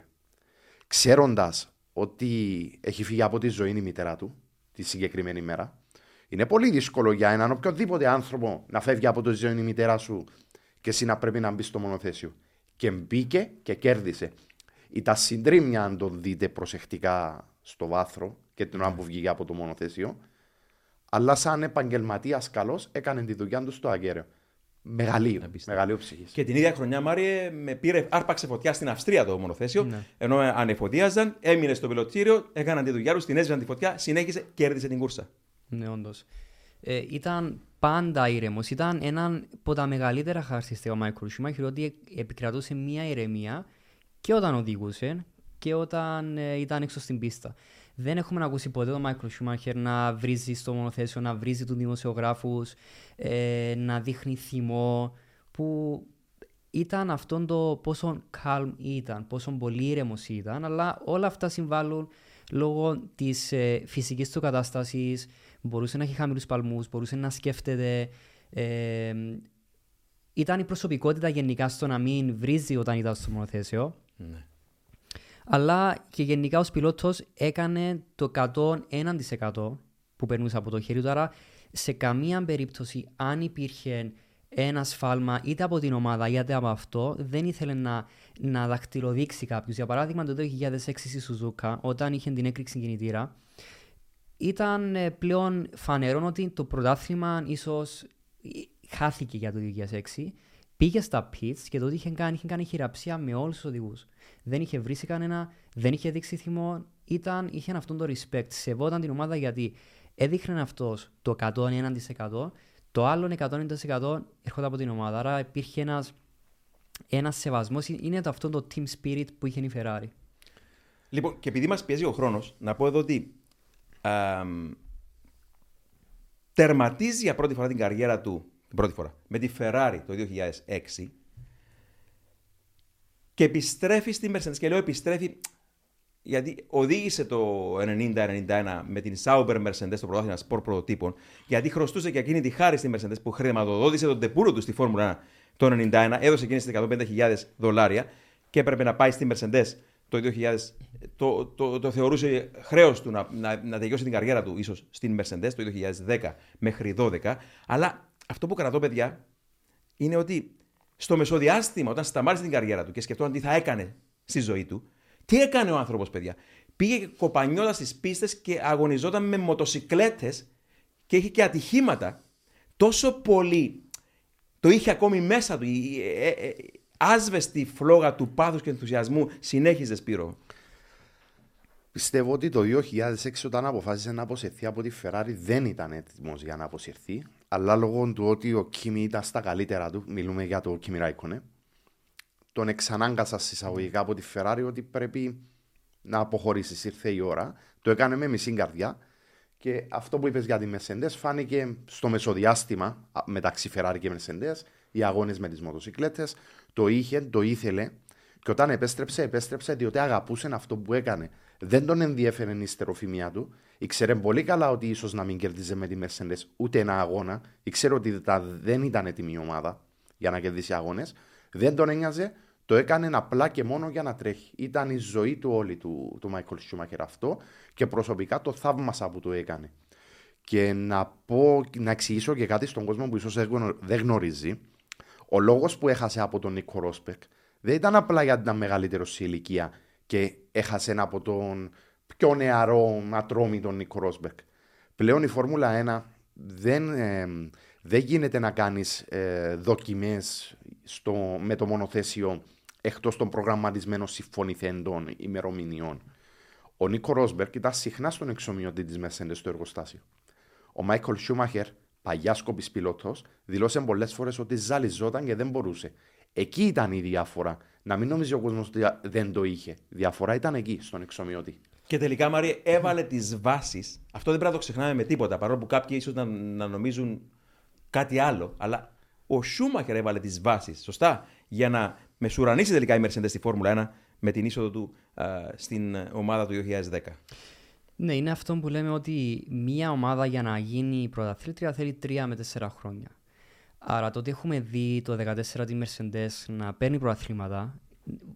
Ξέροντας ότι έχει φύγει από τη ζωή η μητέρα του τη συγκεκριμένη μέρα, είναι πολύ δύσκολο για έναν οποιοδήποτε άνθρωπο να φεύγει από τη ζωή η μητέρα σου και εσύ να πρέπει να μπεις στο μονοθέσιο. Και μπήκε και κέρδισε. Ήταν συντρίμια αν τον δείτε προσεκτικά στο βάθρο και την ώρα που βγήκε από το μονοθέσιο. Αλλά σαν επαγγελματίας καλός έκανε τη δουλειά του στο αγκαίρεο. Μεγαλείο. Μεγαλείο ψυχή. Και την ίδια χρονιά, Μάριε, με πήρε, άρπαξε φωτιά στην Αυστρία το μονοθέσιο. Ναι. Ενώ ανεφωτίαζαν, έμεινε στο πιλωτήριο, έκαναν τη δουλειά του, την έσβησαν τη φωτιά, συνέχισε, κέρδισε την κούρσα. Ναι, όντως. Ε, ήταν πάντα ήρεμος. Ήταν ένα από τα μεγαλύτερα χαρακτηριστικά ο Μάικλ Σούμαχερ ότι επικρατούσε μια ηρεμία και όταν οδηγούσε και όταν ε, ήταν έξω στην πίστα. Δεν έχουμε ακούσει ποτέ τον Μάικλ Σούμαχερ να βρίζει στο μονοθέσιο, να βρίζει τους δημοσιογράφους, ε, να δείχνει θυμό. Που ήταν αυτόν το πόσο calm ήταν, πόσο πολύ ήρεμος ήταν, αλλά όλα αυτά συμβάλλουν λόγω της ε, φυσικής του κατάστασης, μπορούσε να έχει χαμηλούς παλμούς, μπορούσε να σκέφτεται. ε, ήταν η προσωπικότητα γενικά στο να μην βρίζει όταν ήταν στο μονοθέσιο. Αλλά και γενικά ως πιλότος έκανε το 101% που περνούσε από το χέρι του. Άρα σε καμία περίπτωση αν υπήρχε ένα σφάλμα είτε από την ομάδα είτε από αυτό δεν ήθελε να, να δαχτυλοδείξει κάποιους. Για παράδειγμα το 2006 στη Σουζούκα όταν είχε την έκρηξη κινητήρα ήταν ε, πλέον φανερό ότι το πρωτάθλημα ίσως ε, χάθηκε για το 2006. Πήγε στα pits και τότε είχε κάνει, είχε κάνει χειραψία με όλους τους οδηγούς. Δεν είχε βρει κανένα, δεν είχε δείξει θυμό, ήταν, είχε αυτόν το respect. Σεβόταν την ομάδα γιατί έδειχνε αυτός το 101%, το άλλο 190% έρχονταν από την ομάδα. Άρα υπήρχε ένας, ένας σεβασμός. Είναι το αυτό το team spirit που είχε η Ferrari. Λοιπόν, και επειδή μας πιέζει ο χρόνος, να πω εδώ ότι αμ, τερματίζει για πρώτη φορά την καριέρα του, την πρώτη φορά, με τη Ferrari το 2006 και επιστρέφει στη Mercedes. Και λέω επιστρέφει γιατί οδήγησε το 90-91 με την Sauber Mercedes στο πρωτάθλημα σπορ πρωτοτύπων, γιατί χρωστούσε και εκείνη τη χάρη στη Mercedes που χρηματοδότησε τον τεπούρο του στη Φόρμουλα 1 το 91, έδωσε εκείνη τι 150.000 δολάρια και έπρεπε να πάει στη Mercedes το 2000. Το, το, το θεωρούσε χρέος του να, να, να τελειώσει την καριέρα του ίσως στην Mercedes το 2010 μέχρι 12. Αλλά αυτό που κρατώ, παιδιά, είναι ότι στο μεσοδιάστημα, όταν σταμάτησε την καριέρα του και σκεφτόταν τι θα έκανε στη ζωή του, τι έκανε ο άνθρωπος, παιδιά. Πήγε κοπανιώντας στι πίστες και αγωνιζόταν με μοτοσυκλέτες και είχε και ατυχήματα. Τόσο πολύ το είχε ακόμη μέσα του. Η ε, ε, ε, άσβεστη φλόγα του πάθους και ενθουσιασμού συνέχιζε Σπύρο. Πιστεύω ότι το 2006 όταν αποφάσισε να αποσυρθεί από τη Ferrari δεν ήταν έτοιμος για να αποσυρθεί. Αλλά λόγω του ότι ο Κίμι ήταν στα καλύτερα του, μιλούμε για το Κίμι Ράικονε, τον εξανάγκασα συσσαγωγικά από τη Ferrari ότι πρέπει να αποχωρήσεις. Ήρθε η ώρα. Το έκανε με μισή καρδιά. Και αυτό που είπες για τη Mercedes φάνηκε στο μεσοδιάστημα μεταξύ Ferrari και Mercedes, οι αγώνες με τις μοτοσυκλέτες. Το είχε, το ήθελε. Και όταν επέστρεψε, επέστρεψε διότι αγαπούσε αυτό που έκανε. Δεν τον ενδιέφερε η στεροφημία του. Ήξερε πολύ καλά ότι ίσως να μην κερδίζει με τη Mercedes ούτε ένα αγώνα. Ήξερε ότι δεν ήταν έτοιμη η ομάδα για να κερδίσει αγώνες. Δεν τον ένοιαζε. Το έκανε απλά και μόνο για να τρέχει. Ήταν η ζωή του όλη του, του Michael Schumacher αυτό και προσωπικά το θαύμασα που το έκανε. Και να, πω, να εξηγήσω και κάτι στον κόσμο που ίσως δεν γνωρίζει. Ο λόγος που έχασε από τον Νίκο Ρόσπεκ δεν ήταν απλά γιατί ήταν μεγαλύτερος σε ηλικία και έχασε από τον πιο νεαρό ατρόμη τον Νίκο Ρόσπεκ. Πλέον η Φόρμουλα 1 δεν, ε, δεν γίνεται να κάνεις ε, δοκιμές με το μονοθέσιο εκτός των προγραμματισμένων συμφωνηθέντων ημερομηνιών. Ο Νίκο Ρόσμπερκ ήταν συχνά στον εξομοιωτή της Μεσέντε στο εργοστάσιο. Ο Μάικολ Σούμαχερ, παλιά σκοπής πιλότος, δηλώσε πολλές φορές ότι ζαλιζόταν και δεν μπορούσε. Εκεί ήταν η διαφορά. Να μην νομίζει ο κόσμος ότι δεν το είχε. Διαφορά ήταν εκεί, στον εξομοιωτή. Και τελικά, Μαρία, έβαλε τις βάσεις. Αυτό δεν πρέπει να το ξεχνάμε με τίποτα. Παρόλο που κάποιοι ίσως να, να νομίζουν κάτι άλλο. Αλλά ο Σούμαχερ έβαλε τις βάσεις. Σωστά. Για να μεσουρανίσει τελικά η Mercedes στη Φόρμουλα 1 με την είσοδο του α, στην ομάδα του 2010. Ναι, είναι αυτό που λέμε ότι μία ομάδα για να γίνει πρωταθλήτρια θέλει τρία με τέσσερα χρόνια. Άρα το ότι έχουμε δει το 2014 τη Mercedes να παίρνει πρωταθλήματα,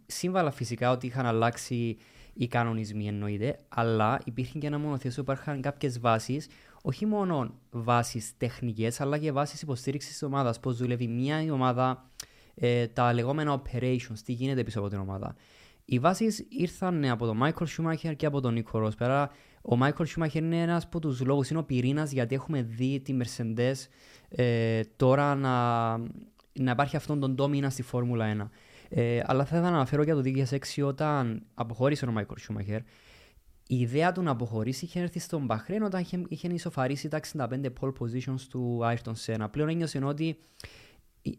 σύμβαλα φυσικά ότι είχαν αλλάξει οι κανονισμοί εννοείται, αλλά υπήρχε και ένα μονοθέσιο που υπάρχουν κάποιες βάσεις, όχι μόνο βάσεις τεχνικές, αλλά και βάσεις υποστήριξης της ομάδας. Πώς δουλεύει μια η ομάδα, ε, τα λεγόμενα operations, τι γίνεται πίσω από την ομάδα. Οι βάσεις ήρθαν από τον Michael Schumacher και από τον Nico Rosberg. Ο Michael Schumacher είναι ένας από τους λόγους, είναι ο πυρήνας γιατί έχουμε δει τη Mercedes ε, τώρα να, να υπάρχει αυτόν τον ντόμινα στη Φόρμουλα 1. Ε, αλλά θα ήθελα να αναφέρω για το 2006 όταν αποχώρησε ο Michael Schumacher. Η ιδέα του να αποχωρήσει είχε έρθει στον Μπαχρέν όταν είχε, είχε ισοφαρίσει τα 65 pole positions του Ayrton Senna. Πλέον ένιωσε ότι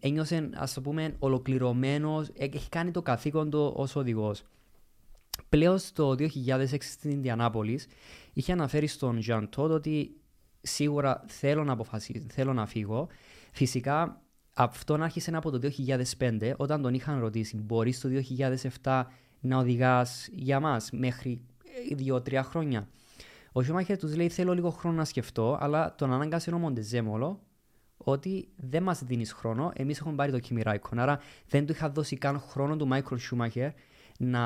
ένιωσε, ας το πούμε, ολοκληρωμένος, ε, έχει κάνει το καθήκον του ως οδηγός. Πλέον το 2006 στην Ινδιανάπολης είχε αναφέρει στον Jean Todt ότι σίγουρα θέλω να αποφασίσω, θέλω να φύγω. Φυσικά αυτό άρχισε από το 2005 όταν τον είχαν ρωτήσει μπορείς το 2007 να οδηγάς για μας μέχρι 2-3 ε, χρόνια; Ο Σιωμάχερ τους λέει θέλω λίγο χρόνο να σκεφτώ αλλά τον ανάγκασε ο Μοντεζέμολο ότι δεν μας δίνεις χρόνο. Εμείς έχουμε πάρει το Kimi Raikkonen. Άρα δεν του είχα δώσει καν χρόνο του Μάικλ Σούμαχερ να,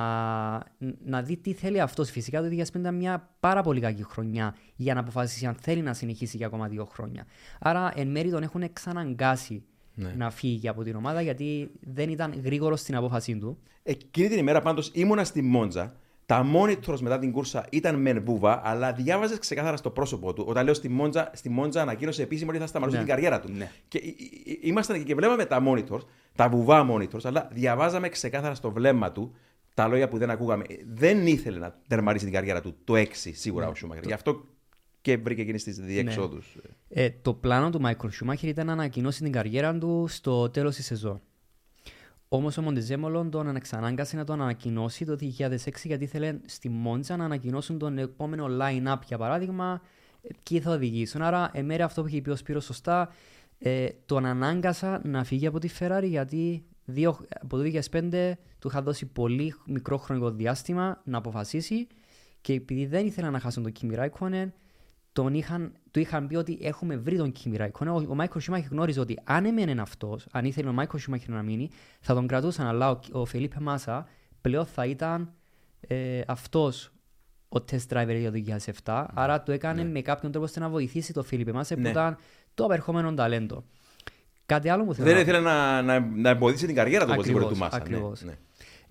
να δει τι θέλει αυτός. Φυσικά το 2005 ήταν μια πάρα πολύ κακή χρονιά για να αποφασίσει αν θέλει να συνεχίσει για ακόμα δύο χρόνια. Άρα εν μέρει τον έχουν εξαναγκάσει ναι. να φύγει από την ομάδα γιατί δεν ήταν γρήγορος στην απόφασή του. Εκείνη την ημέρα πάντως ήμουνα στη Μόντζα τα monitors μετά την κούρσα ήταν μεν βούβα, αλλά διάβαζες ξεκάθαρα στο πρόσωπο του. Όταν λέω στη Μόντζα, στη Μόντζα ανακοίνωσε επίσημα ότι θα σταματήσει ναι. την καριέρα του. Ναι. Και ήμασταν εκεί και βλέπαμε τα monitors, τα βουβά monitors, αλλά διαβάζαμε ξεκάθαρα στο βλέμμα του τα λόγια που δεν ακούγαμε. Δεν ήθελε να τερματίσει την καριέρα του το 6 σίγουρα ναι. ο Σούμαχερ. Γι' αυτό και βρήκε εκείνε τι διεξόδους. Ναι. Ε, το πλάνο του Μάικλ Σούμαχερ ήταν να ανακοινώσει την καριέρα του στο τέλος της σεζόν. Όμως ο Μοντεζέμολον τον εξανάγκασε να το ανακοινώσει το 2006 γιατί ήθελε στη Μόντζα να ανακοινώσουν τον επόμενο line-up για παράδειγμα και θα οδηγήσουν. Άρα, εμέρε αυτό που είχε πει ο Σπύρος σωστά, ε, τον ανάγκασα να φύγει από τη Ferrari γιατί δύο, από το 2005 του είχα δώσει πολύ μικρό χρονικό διάστημα να αποφασίσει και επειδή δεν ήθελα να χάσουν τον Kimi Raikkonen, τον είχαν, του είχαν πει ότι έχουμε βρει τον Kimi Raikkonen. Ο, ο Μάικλ Σούμαχερ γνώριζε ότι αν έμενε αυτός, αν ήθελε ο Μάικλ Σούμαχερ να μείνει, θα τον κρατούσαν. Αλλά ο, ο Φελίπε Μάσα πλέον θα ήταν ε, αυτός ο test driver για το 2007. Άρα το έκανε με κάποιον τρόπο ώστε να βοηθήσει τον Φελίπε Μάσα που Ναι. ήταν το απερχόμενο ταλέντο. Κάτι άλλο που θέλω Δεν να ήθελε να, να, να εμποδίσει την καριέρα του οπωσδήποτε του Ακριβώς, Μάσα. Ναι, ακριβώς. ναι.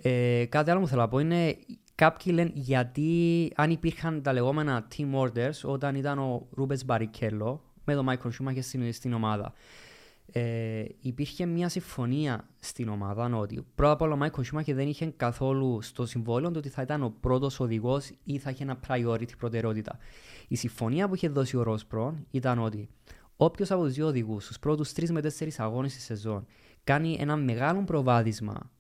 Ε, κάτι άλλο που θέλω να πω είναι κάποιοι λένε γιατί αν υπήρχαν τα λεγόμενα team orders όταν ήταν ο Ρούμπενς Μπαρικέλο με τον Μάικλ Σούμαχερ στην, στην ομάδα. Ε, υπήρχε μια συμφωνία στην ομάδα ότι πρώτα απ' όλα ο Μάικλ Σούμαχερ δεν είχε καθόλου στο συμβόλαιο το ότι θα ήταν ο πρώτος οδηγός ή θα είχε ένα priority προτεραιότητα. Η συμφωνία που είχε δώσει ο Ρος Μπρον ήταν ότι όποιος από τους δύο οδηγούς στους πρώτους τρεις με τέσσερις αγώνες τη σεζόν κάνει ένα μεγάλο προβάδισμα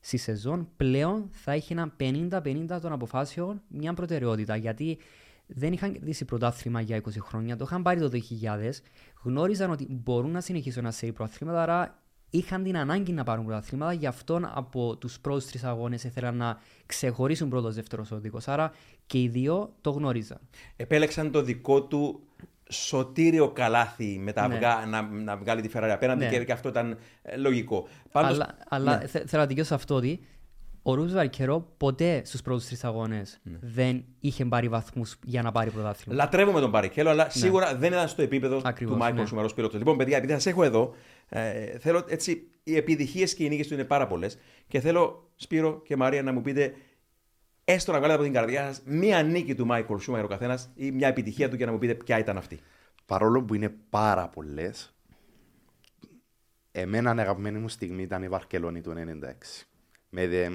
στη σεζόν, πλέον θα έχει ένα 50-50 των αποφάσεων μια προτεραιότητα. Γιατί δεν είχαν κερδίσει πρωτάθλημα για 20 χρόνια, το είχαν πάρει το 2000, γνώριζαν ότι μπορούν να συνεχίσουν να σε πρωταθλήματα, άρα είχαν την ανάγκη να πάρουν πρωταθλήματα, γι' αυτό από τους πρώτους τρεις αγώνες ήθελαν να ξεχωρίσουν πρώτο-δεύτερο οδηγός. Άρα και οι δύο το γνώριζαν. Επέλεξαν το δικό του σωτήριο καλάθι με τα Ναι. αυγά να, να βγάλει τη Ferrari απέναντι Ναι. και, και αυτό ήταν ε, λογικό. Πάντως, αλλά αλλά ναι. θε- θέλω να δικαιώσω αυτό ότι ο Ρούμπ Βαρκερό ποτέ στους πρώτους τρεις αγώνες Ναι. δεν είχε πάρει βαθμούς για να πάρει πρωτάθλημα. Λατρεύουμε τον Παρικέλο, αλλά σίγουρα δεν ήταν στο επίπεδο Ακριβώς, του Μάικλ ναι. Σουμερό πιλότος. Λοιπόν, παιδιά, επειδή σας έχω εδώ, ε, θέλω έτσι. Οι επιτυχίες και οι νίκες του είναι πάρα πολλές. Και θέλω, Σπύρο και Μαρία, να μου πείτε, έστω να βγάλετε από την καρδιά σας μία νίκη του Μάικλ Σούμερ ο καθένας ή μια επιτυχία του και να μου πείτε ποια ήταν αυτή. Παρόλο που είναι πάρα πολλές, εμένα η αγαπημένη μου στιγμή ήταν η Βαρκελόνη του 96. Με δε,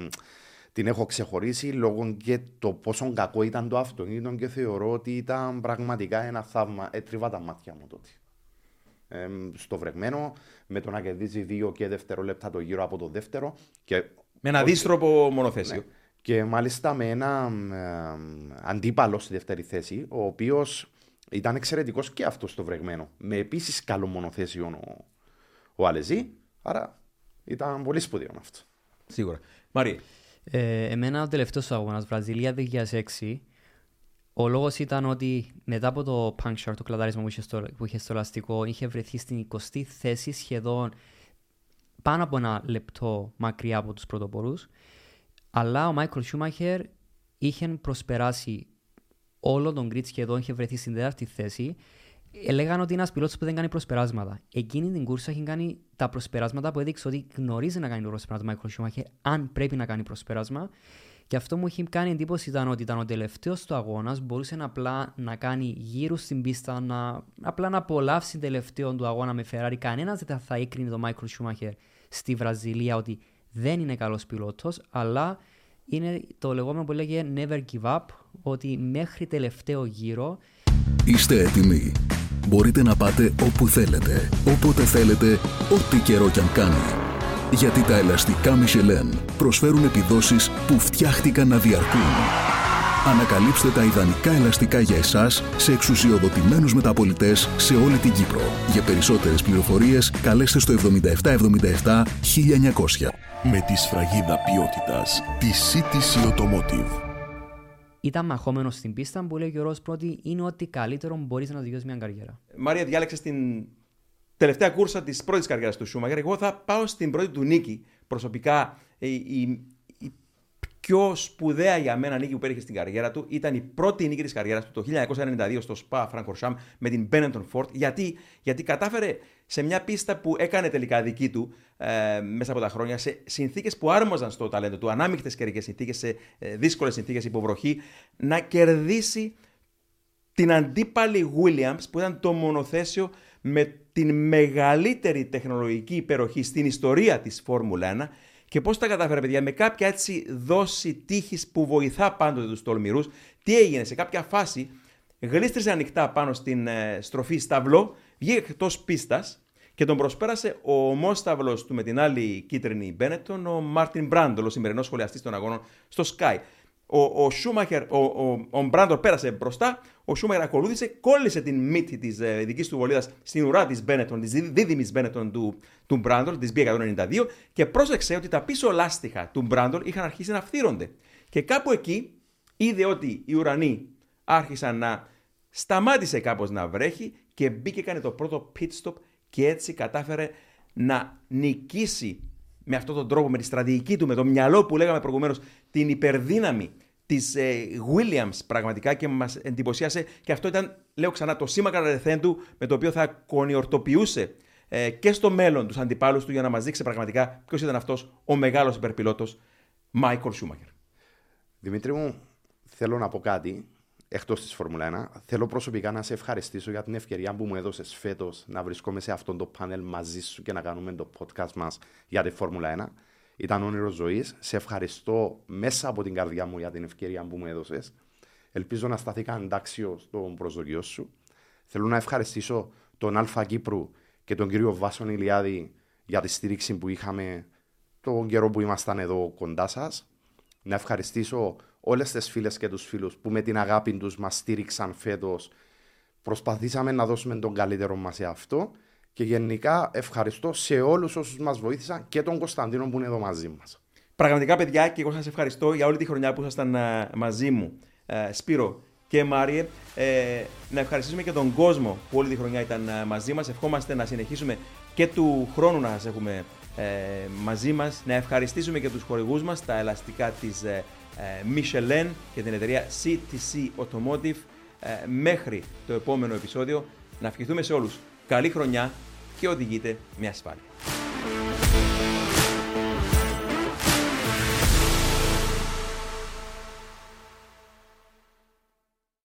την έχω ξεχωρίσει λόγω και το πόσο κακό ήταν το αυτοκίνητο και θεωρώ ότι ήταν πραγματικά ένα θαύμα. Έτριβα τα μάτια μου τότε. Ε, στο βρεγμένο, με το να κερδίζει δύο και δευτερόλεπτα το γύρο από το δεύτερο. Και Με ένα όχι- δίστροπο μονοθέσιο. ναι. Και μάλιστα με ένα ε, αντίπαλο στη δεύτερη θέση, ο οποίος ήταν εξαιρετικός και αυτός στο βρεγμένο. Με επίσης καλό μονοθέσιο ο, ο Αλεζή. Άρα ήταν πολύ σπουδαίο αυτό. Σίγουρα. Μαρία. Ε, εμένα ο τελευταίος αγώνας, Βραζιλία 2006, ο λόγος ήταν ότι μετά από το puncture, το κλατάρισμα που είχε στο, που είχε στο λαστικό, είχε βρεθεί στην 20η θέση σχεδόν πάνω από ένα λεπτό μακριά από τους πρωτοπόρους. Αλλά ο Μάικλ Σούμαχερ είχε προσπεράσει όλο τον grid σχεδόν, είχε βρεθεί στην τέταρτη θέση. Ε, Λέγανε ότι είναι ένας πιλότος που δεν κάνει προσπεράσματα. Εκείνη την κούρσα έχει κάνει τα προσπεράσματα που έδειξε ότι γνωρίζει να κάνει το προσπέρασμα του Μάικλ Σούμαχερ, αν πρέπει να κάνει προσπέρασμα. Και αυτό μου έχει κάνει εντύπωση ήταν ότι ήταν ο τελευταίος του αγώνας, μπορούσε να απλά να κάνει γύρω στην πίστα, να, απλά να απολαύσει τελευταίο του αγώνα με Ferrari. Κανένας δεν θα έκρινε τον Μάικλ Σούμαχερ στη Βραζιλία ότι δεν είναι καλός πιλότος, αλλά είναι το λεγόμενο που λέγεται never give up, ότι μέχρι τελευταίο γύρο Είστε έτοιμοι. Μπορείτε να πάτε όπου θέλετε, όποτε θέλετε, ό,τι καιρό κι αν κάνει. Γιατί τα ελαστικά Michelin προσφέρουν επιδόσεις που φτιάχτηκαν να διαρκούν. Ανακαλύψτε τα ιδανικά ελαστικά για εσάς σε εξουσιοδοτημένους μεταπολιτές σε όλη την Κύπρο. Για περισσότερες πληροφορίες καλέστε στο 7777 1900. Με τη σφραγίδα ποιότητας της CTC Automotive. ήταν μαχόμενος στην πίστα που λέει και ο Ρος πρώτη είναι ότι καλύτερο μπορείς να δικαιώσει μια καριέρα. Μαρία, διάλεξες την τελευταία κούρσα της πρώτης καριέρας του Σούμαγερ. Εγώ θα πάω στην πρώτη του νίκη. Προσωπικά, η, η, η πιο σπουδαία για μένα νίκη που πέτυχε στην καριέρα του ήταν η πρώτη νίκη της καριέρας του το 1992 στο Spa Francorchamps με την Benetton Ford. Γιατί, γιατί κατάφερε σε μια πίστα που έκανε τελικά δική του ε, μέσα από τα χρόνια, σε συνθήκες που άρμοζαν στο ταλέντο του, ανάμειχτε καιρικές συνθήκες, σε ε, δύσκολες συνθήκες υποβροχή, να κερδίσει την αντίπαλη Williams που ήταν το μονοθέσιο με την μεγαλύτερη τεχνολογική υπεροχή στην ιστορία της Φόρμουλα 1 και πώς τα κατάφερε παιδιά με κάποια έτσι δόση τύχης που βοηθά πάντοτε τους τολμηρούς τι έγινε σε κάποια φάση γλίστρησε ανοιχτά πάνω στην ε, στροφή Σταβλό βγήκε εκτός πίστας και τον προσπέρασε ο ομόσταβλος του με την άλλη κίτρινη Μπένετον, ο Μάρτιν Μπράντλ, ο σημερινός σχολιαστής των αγώνων στο Sky. Ο, ο Σούμαχερ, ο, ο, ο Μπράντλ πέρασε μπροστά, ο Σούμαχερ ακολούθησε, κόλλησε την μύτη της ε, δικής του βολίδας στην ουρά της Μπένετον, της δίδυμης Μπένετον του, του Μπράντλ, της B192, και πρόσεξε ότι τα πίσω λάστιχα του Μπράντλ είχαν αρχίσει να φθείρονται. Και κάπου εκεί είδε ότι οι ουρανοί άρχισαν να σταμάτησε κάπως να βρέχει και μπήκε κάνει το πρώτο pit stop και έτσι κατάφερε να νικήσει με αυτόν τον τρόπο, με τη στρατηγική του, με το μυαλό που λέγαμε προηγουμένως, την υπερδύναμη της ε, Williams πραγματικά και μας εντυπωσίασε. Και αυτό ήταν, λέω ξανά, το σήμα κατά του με το οποίο θα κονιορτοποιούσε ε, και στο μέλλον τους αντιπάλους του για να μας δείξει πραγματικά ποιος ήταν αυτός ο μεγάλος υπερπιλότος Μάικολ Σούμακερ. Δημήτρη μου, θέλω να πω κάτι εκτός της Φόρμουλα 1. Θέλω προσωπικά να σε ευχαριστήσω για την ευκαιρία που μου έδωσες φέτος να βρισκόμαι σε αυτό το πάνελ μαζί σου και να κάνουμε το podcast μας για τη Φόρμουλα 1. Ήταν όνειρος ζωής. Σε ευχαριστώ μέσα από την καρδιά μου για την ευκαιρία που μου έδωσες. Ελπίζω να σταθήκα αντάξιο στον προσδοκιό σου. Θέλω να ευχαριστήσω τον Αλφα Κύπρου και τον κύριο Βάσον Ηλιάδη για τη στήριξη που είχαμε τον καιρό που ήμασταν εδώ κοντά σας. Να ευχαριστήσω όλες τις φίλες και τους φίλους που με την αγάπη τους μας στήριξαν φέτος. Προσπαθήσαμε να δώσουμε τον καλύτερο μας σε αυτό και γενικά ευχαριστώ σε όλους όσους μας βοήθησαν και τον Κωνσταντίνο που είναι εδώ μαζί μας. Πραγματικά, παιδιά, και εγώ σας ευχαριστώ για όλη τη χρονιά που ήσασταν ε, μαζί μου. Ε, Σπύρο και Μάριε, ε, να ευχαριστήσουμε και τον κόσμο που όλη τη χρονιά ήταν ε, μαζί μας. Ευχόμαστε να συνεχίσουμε και του χρόνου να σας έχουμε ε, μαζί μας. Να ευχαριστήσουμε και τους χορηγούς μας, τα ελαστικά της ε, Michelin και την εταιρεία CTC Automotive. μέχρι το επόμενο επεισόδιο, να ευχηθούμε σε όλους καλή χρονιά και οδηγείτε με ασφάλεια.